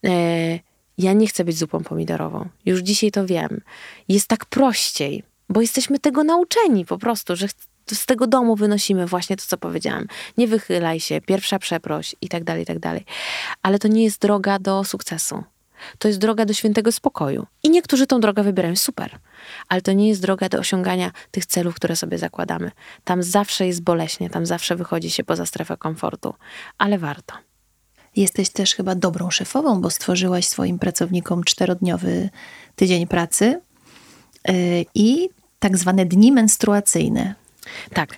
E, ja nie chcę być zupą pomidorową. Już dzisiaj to wiem. Jest tak prościej, bo jesteśmy tego nauczeni po prostu, że z tego domu wynosimy właśnie to, co powiedziałam. Nie wychylaj się, pierwsza przeproś i tak dalej, i tak dalej. Ale to nie jest droga do sukcesu. To jest droga do świętego spokoju. I niektórzy tą drogę wybierają super, ale to nie jest droga do osiągania tych celów, które sobie zakładamy. Tam zawsze jest boleśnie, tam zawsze wychodzi się poza strefę komfortu, ale warto. Jesteś też chyba dobrą szefową, bo stworzyłaś swoim pracownikom czterodniowy tydzień pracy yy, i tak zwane dni menstruacyjne. Tak.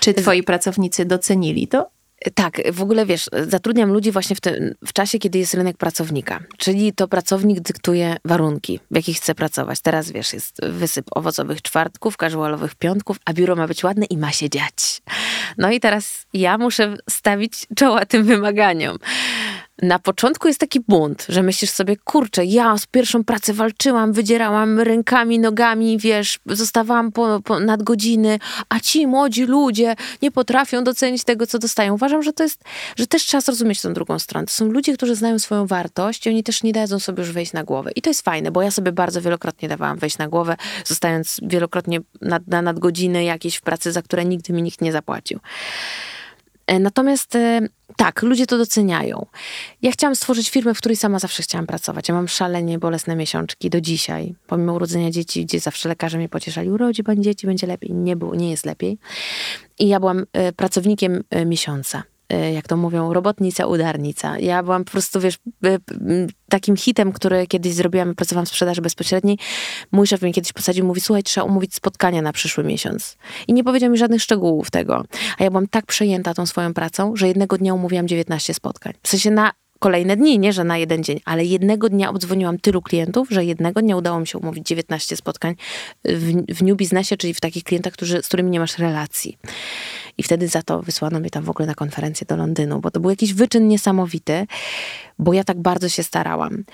Czy twoi pracownicy docenili to? Tak, w ogóle wiesz, zatrudniam ludzi właśnie w, te, w czasie, kiedy jest rynek pracownika. Czyli to pracownik dyktuje warunki, w jakich chce pracować. Teraz wiesz, jest wysyp owocowych czwartków, casualowych piątków, a biuro ma być ładne i ma się dziać. No i teraz ja muszę stawić czoła tym wymaganiom na początku jest taki bunt, że myślisz sobie, kurczę, ja z pierwszą pracę walczyłam, wydzierałam rękami, nogami, wiesz, zostawałam po, po nadgodziny, a ci młodzi ludzie nie potrafią docenić tego, co dostają. Uważam, że to jest, że też trzeba zrozumieć tą drugą stronę. To są ludzie, którzy znają swoją wartość i oni też nie dadzą sobie już wejść na głowę. I to jest fajne, bo ja sobie bardzo wielokrotnie dawałam wejść na głowę, zostając wielokrotnie na, na nadgodziny jakieś w pracy, za które nigdy mi nikt nie zapłacił. E, natomiast e, tak, ludzie to doceniają. Ja chciałam stworzyć firmę, w której sama zawsze chciałam pracować. Ja mam szalenie bolesne miesiączki do dzisiaj. Pomimo urodzenia dzieci, gdzie zawsze lekarze mnie pocieszali, urodzi pani dzieci, będzie lepiej. Nie, było, nie jest lepiej. I ja byłam e, pracownikiem miesiąca. Y, jak to mówią, robotnica, udarnica. Ja byłam po prostu, wiesz, takim hitem, który kiedyś zrobiłam, pracowałam w sprzedaży bezpośredniej. Mój szef mnie kiedyś posadził, mówi, słuchaj, trzeba umówić spotkania na przyszły miesiąc. I nie powiedział mi żadnych szczegółów tego. A ja byłam tak przejęta tą swoją pracą, że jednego dnia umówiłam 19 spotkań. W sensie na kolejne dni, nie że na jeden dzień, ale jednego dnia obdzwoniłam tylu klientów, że jednego dnia udało mi się umówić 19 spotkań w, w new biznesie, czyli w takich klientach, którzy, z którymi nie masz relacji. I wtedy za to wysłano mnie tam w ogóle na konferencję do Londynu, bo to był jakiś wyczyn niesamowity, bo ja tak bardzo się starałam.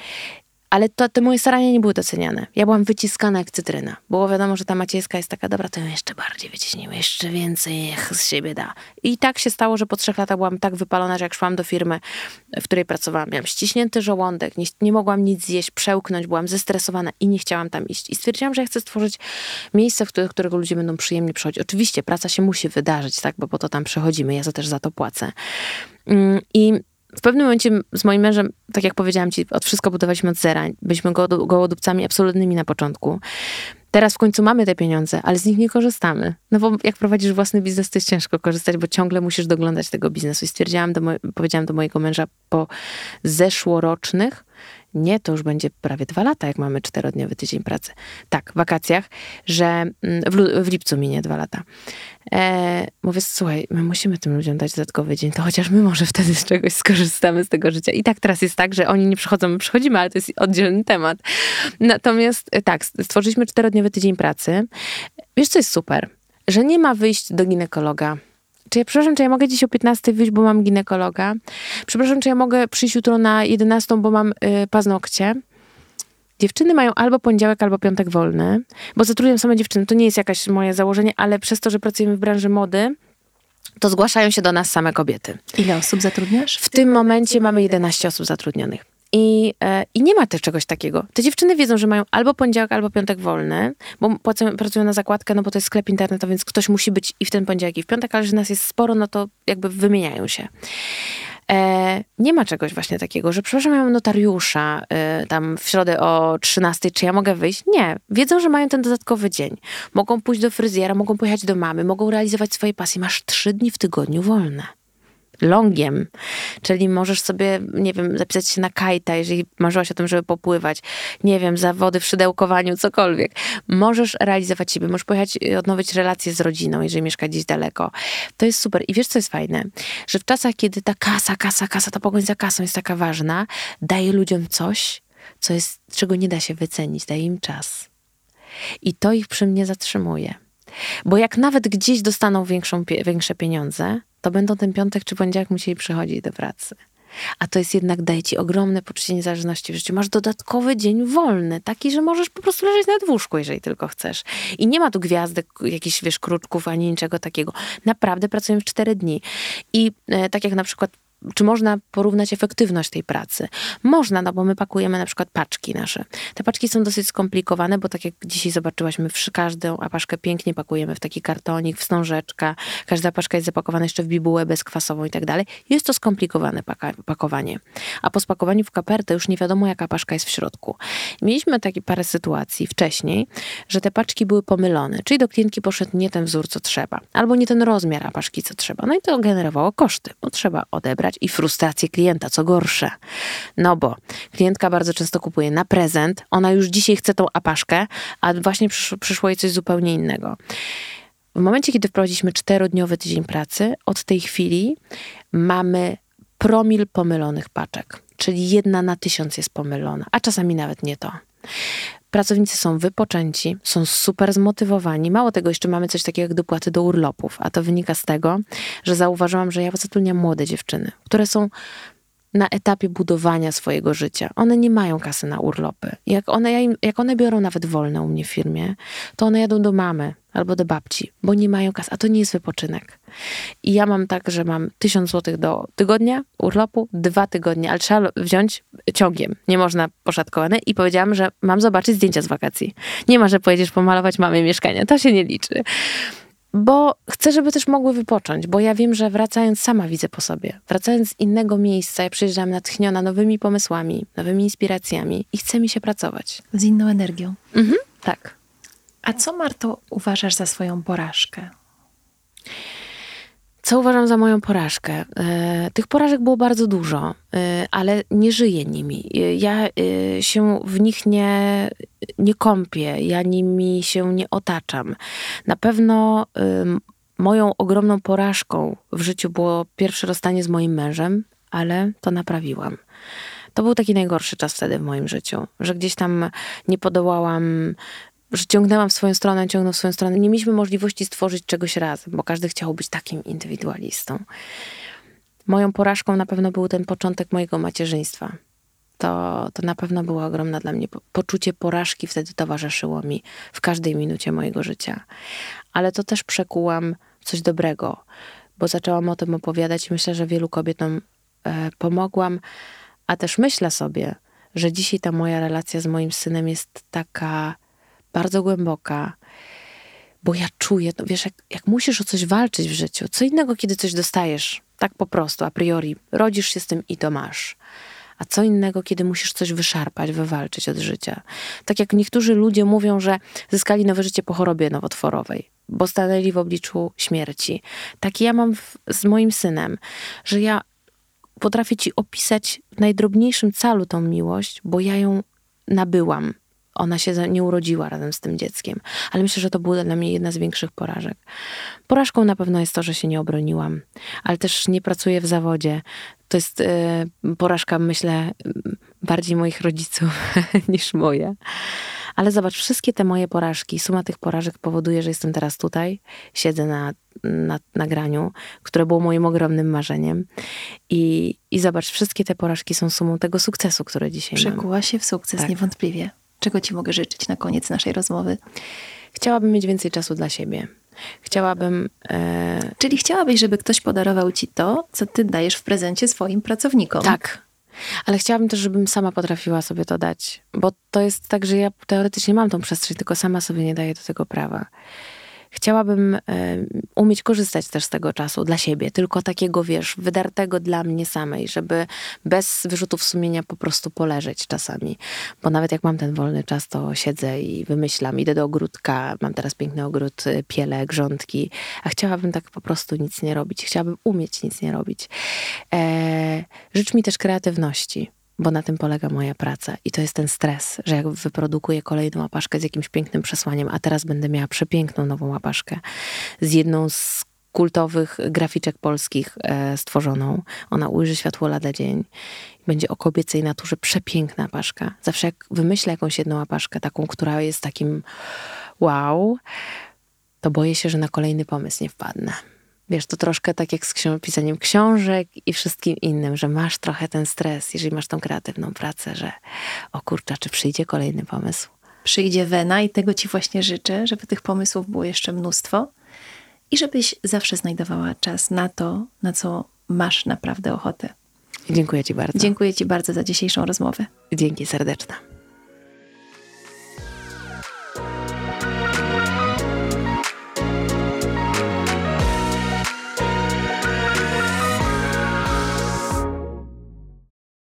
Ale to, te moje starania nie były doceniane. Ja byłam wyciskana jak cytryna. Było wiadomo, że ta maciejska jest taka dobra, to ją jeszcze bardziej wyciśnijmy, jeszcze więcej niech z siebie da. I tak się stało, że po trzech latach byłam tak wypalona, że jak szłam do firmy, w której pracowałam, miałam ściśnięty żołądek, nie, nie mogłam nic zjeść, przełknąć, byłam zestresowana i nie chciałam tam iść. I stwierdziłam, że ja chcę stworzyć miejsce, w którym, którego ludzie będą przyjemnie przychodzić. Oczywiście praca się musi wydarzyć, tak, bo po to tam przychodzimy, ja za też za to płacę. Mm, I w pewnym momencie z moim mężem, tak jak powiedziałam ci, od wszystko budowaliśmy od zera. Byliśmy gołodupcami absolutnymi na początku. Teraz w końcu mamy te pieniądze, ale z nich nie korzystamy. No bo jak prowadzisz własny biznes, to jest ciężko korzystać, bo ciągle musisz doglądać tego biznesu. I stwierdziłam, do powiedziałam do mojego męża po zeszłorocznych, nie, to już będzie prawie dwa lata, jak mamy czterodniowy tydzień pracy. Tak, w wakacjach, że mm, w, w lipcu minie dwa lata. E, mówię, słuchaj, my musimy tym ludziom dać dodatkowy dzień, to chociaż my może wtedy z czegoś skorzystamy z tego życia. I tak teraz jest tak, że oni nie przychodzą, my przychodzimy, ale to jest oddzielny temat. Natomiast e, tak, stworzyliśmy czterodniowy tydzień pracy. Wiesz, co jest super? Że nie ma wyjść do ginekologa czy ja, przepraszam, czy ja mogę dziś o 15 wyjść, bo mam ginekologa? Przepraszam, czy ja mogę przyjść jutro na 11, bo mam y, paznokcie? Dziewczyny mają albo poniedziałek, albo piątek wolny, bo zatrudniam same dziewczyny. To nie jest jakaś moje założenie, ale przez to, że pracujemy w branży mody, to zgłaszają się do nas same kobiety. Ile osób zatrudniasz? W tym momencie mamy 11 osób zatrudnionych. I, e, I nie ma też czegoś takiego. Te dziewczyny wiedzą, że mają albo poniedziałek, albo piątek wolny, bo płacą, pracują na zakładkę, no bo to jest sklep internetowy, więc ktoś musi być i w ten poniedziałek, i w piątek, ale że nas jest sporo, no to jakby wymieniają się. E, nie ma czegoś właśnie takiego, że przepraszam, ja mam notariusza e, tam w środę o 13, czy ja mogę wyjść? Nie. Wiedzą, że mają ten dodatkowy dzień. Mogą pójść do fryzjera, mogą pojechać do mamy, mogą realizować swoje pasje. Masz trzy dni w tygodniu wolne. Longiem, czyli możesz sobie, nie wiem, zapisać się na kajta, jeżeli marzyłaś o tym, żeby popływać, nie wiem, zawody w szydełkowaniu, cokolwiek. Możesz realizować siebie, możesz pojechać, odnowić relacje z rodziną, jeżeli mieszka gdzieś daleko. To jest super. I wiesz, co jest fajne? Że w czasach, kiedy ta kasa, kasa, kasa, ta pogoń za kasą jest taka ważna, daje ludziom coś, co jest, czego nie da się wycenić, daje im czas. I to ich przy mnie zatrzymuje. Bo jak nawet gdzieś dostaną większą, większe pieniądze, to będą ten piątek czy poniedziałek musieli przychodzić do pracy. A to jest jednak, daje ci ogromne poczucie niezależności w życiu. Masz dodatkowy dzień wolny, taki, że możesz po prostu leżeć na łóżku, jeżeli tylko chcesz. I nie ma tu gwiazdek, jakichś, wiesz, kruczków, ani niczego takiego. Naprawdę pracujemy w cztery dni. I e, tak jak na przykład czy można porównać efektywność tej pracy? Można, no bo my pakujemy na przykład paczki nasze. Te paczki są dosyć skomplikowane, bo tak jak dzisiaj zobaczyłaś, my każdą paczkę pięknie pakujemy w taki kartonik, w wstążeczka. Każda paczka jest zapakowana jeszcze w bibułę bezkwasową i tak dalej. Jest to skomplikowane pakowanie. A po spakowaniu w kapertę już nie wiadomo, jaka paczka jest w środku. Mieliśmy takie parę sytuacji wcześniej, że te paczki były pomylone, czyli do klientki poszedł nie ten wzór, co trzeba, albo nie ten rozmiar paczki, co trzeba. No i to generowało koszty, bo trzeba odebrać i frustrację klienta, co gorsze. No bo klientka bardzo często kupuje na prezent, ona już dzisiaj chce tą apaszkę, a właśnie przyszło jej coś zupełnie innego. W momencie, kiedy wprowadziliśmy czterodniowy tydzień pracy, od tej chwili mamy promil pomylonych paczek, czyli jedna na tysiąc jest pomylona, a czasami nawet nie to. Pracownicy są wypoczęci, są super zmotywowani. Mało tego, jeszcze mamy coś takiego jak dopłaty do urlopów, a to wynika z tego, że zauważyłam, że ja zatrudniam młode dziewczyny, które są na etapie budowania swojego życia. One nie mają kasy na urlopy. Jak one, jak one biorą nawet wolne u mnie w firmie, to one jadą do mamy albo do babci, bo nie mają kasy, a to nie jest wypoczynek. I ja mam tak, że mam tysiąc złotych do tygodnia urlopu, dwa tygodnie, ale trzeba wziąć ciągiem. Nie można poszatkowane i powiedziałam, że mam zobaczyć zdjęcia z wakacji. Nie ma, że pojedziesz pomalować mamy mieszkania. To się nie liczy bo chcę, żeby też mogły wypocząć, bo ja wiem, że wracając sama widzę po sobie. Wracając z innego miejsca, ja przyjeżdżam natchniona nowymi pomysłami, nowymi inspiracjami i chce mi się pracować. Z inną energią. Mhm, tak. A co, Marto, uważasz za swoją porażkę? Co uważam za moją porażkę? E, tych porażek było bardzo dużo, e, ale nie żyję nimi. E, ja się w nich nie, nie kąpię, ja nimi się nie otaczam. Na pewno moją ogromną porażką w życiu było pierwsze rozstanie z moim mężem, ale to naprawiłam. To był taki najgorszy czas wtedy w moim życiu, że gdzieś tam nie podołałam że ciągnęłam w swoją stronę, ciągnął w swoją stronę. Nie mieliśmy możliwości stworzyć czegoś razem, bo każdy chciał być takim indywidualistą. Moją porażką na pewno był ten początek mojego macierzyństwa. To, to na pewno było ogromne dla mnie. Poczucie porażki wtedy towarzyszyło mi w każdej minucie mojego życia. Ale to też przekułam coś dobrego, bo zaczęłam o tym opowiadać i myślę, że wielu kobietom e, pomogłam. A też myślę sobie, że dzisiaj ta moja relacja z moim synem jest taka bardzo głęboka, bo ja czuję, to wiesz, jak, jak musisz o coś walczyć w życiu, co innego, kiedy coś dostajesz, tak po prostu, a priori, rodzisz się z tym i to masz. A co innego, kiedy musisz coś wyszarpać, wywalczyć od życia. Tak jak niektórzy ludzie mówią, że zyskali nowe życie po chorobie nowotworowej, bo stanęli w obliczu śmierci. Tak ja mam w, z moim synem, że ja potrafię ci opisać w najdrobniejszym calu tą miłość, bo ja ją nabyłam ona się nie urodziła razem z tym dzieckiem. Ale myślę, że to była dla mnie jedna z większych porażek. Porażką na pewno jest to, że się nie obroniłam, ale też nie pracuję w zawodzie. To jest y, porażka, myślę, bardziej moich rodziców niż moja. Ale zobacz, wszystkie te moje porażki, suma tych porażek powoduje, że jestem teraz tutaj, siedzę na, na nagraniu, które było moim ogromnym marzeniem. I, I zobacz, wszystkie te porażki są sumą tego sukcesu, który dzisiaj Przekuła mam. Przekuła się w sukces, tak. niewątpliwie. Czego Ci mogę życzyć na koniec naszej rozmowy? Chciałabym mieć więcej czasu dla siebie. Chciałabym. E... Czyli chciałabyś, żeby ktoś podarował Ci to, co Ty dajesz w prezencie swoim pracownikom. Tak. Ale chciałabym też, żebym sama potrafiła sobie to dać. Bo to jest tak, że ja teoretycznie mam tą przestrzeń, tylko sama sobie nie daję do tego prawa. Chciałabym e, umieć korzystać też z tego czasu dla siebie, tylko takiego, wiesz, wydartego dla mnie samej, żeby bez wyrzutów sumienia po prostu poleżeć czasami. Bo nawet jak mam ten wolny czas, to siedzę i wymyślam, idę do ogródka, mam teraz piękny ogród, y, piele, grządki, a chciałabym tak po prostu nic nie robić. Chciałabym umieć nic nie robić. E, życz mi też kreatywności bo na tym polega moja praca. I to jest ten stres, że jak wyprodukuję kolejną łapaszkę z jakimś pięknym przesłaniem, a teraz będę miała przepiękną nową łapaszkę z jedną z kultowych graficzek polskich e, stworzoną. Ona ujrzy światło lada dzień. Będzie o kobiecej naturze przepiękna paszka. Zawsze jak wymyślę jakąś jedną łapaszkę, taką, która jest takim wow, to boję się, że na kolejny pomysł nie wpadnę. Wiesz, to troszkę tak jak z ksią- pisaniem książek i wszystkim innym, że masz trochę ten stres, jeżeli masz tą kreatywną pracę, że o kurczę, czy przyjdzie kolejny pomysł. Przyjdzie wena i tego ci właśnie życzę, żeby tych pomysłów było jeszcze mnóstwo i żebyś zawsze znajdowała czas na to, na co masz naprawdę ochotę. Dziękuję ci bardzo. Dziękuję ci bardzo za dzisiejszą rozmowę. Dzięki serdeczne.